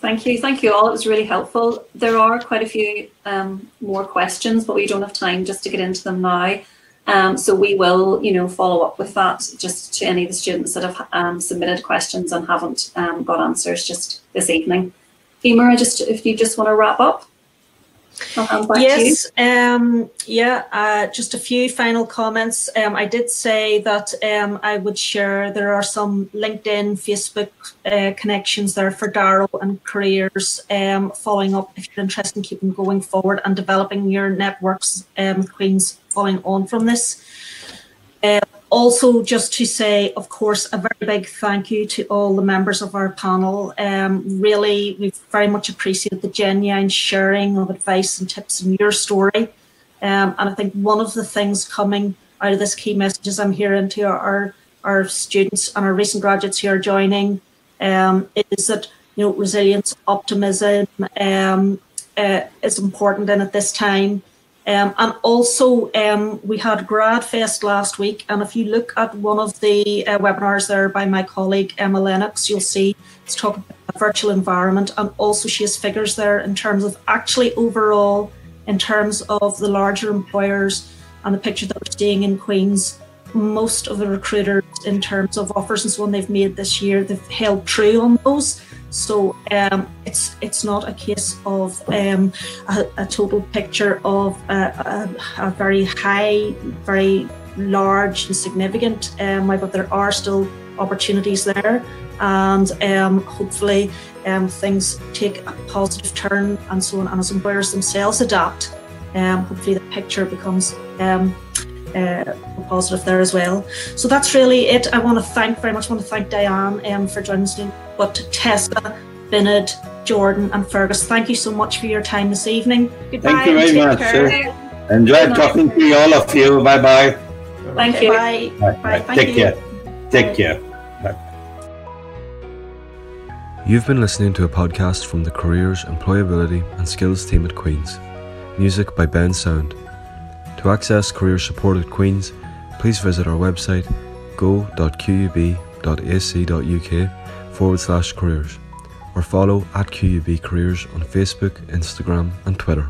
Thank you. Thank you all. It was really helpful. There are quite a few um, more questions, but we don't have time just to get into them now. Um, so we will, you know, follow up with that just to any of the students that have um, submitted questions and haven't um, got answers just this evening. Emer, just if you just want to wrap up yes, um, yeah, uh, just a few final comments. Um, I did say that um, I would share, there are some LinkedIn, Facebook uh, connections there for DARO and careers, um, following up if you're interested in keeping going forward and developing your networks, um, Queens, following on from this. Uh, also, just to say, of course, a very big thank you to all the members of our panel. Um, really, we've very much appreciated the genuine sharing of advice and tips in your story. Um, and I think one of the things coming out of this key messages I'm hearing to our, our students and our recent graduates who are joining um, is that you know resilience, optimism um, uh, is important in at this time. Um, and also, um, we had GradFest last week, and if you look at one of the uh, webinars there by my colleague Emma Lennox, you'll see it's talking about virtual environment, and also she has figures there in terms of actually overall, in terms of the larger employers and the picture that we're seeing in Queens. Most of the recruiters, in terms of offers and so on, they've made this year, they've held true on those. So um, it's it's not a case of um, a, a, total picture of a, a, a, very high, very large and significant, um, but there are still opportunities there, and um, hopefully um, things take a positive turn and so on. And as employers themselves adapt, um, hopefully the picture becomes uh, positive there as well. So that's really it. I want to thank very much. I want to thank Diane um, for joining us. But Tessa, Binod, Jordan, and Fergus, thank you so much for your time this evening. Goodbye. Thank you very much. Sir. Enjoyed talking to you, all of you. Bye bye. Thank you. Bye. Bye. Bye. Take you. care. Take Bye. care. Bye. You've been listening to a podcast from the Careers, Employability and Skills team at Queen's. Music by Bensound. To access career support at Queen's, please visit our website go.qub.ac.uk forward slash careers or follow at QUB Careers on Facebook, Instagram, and Twitter.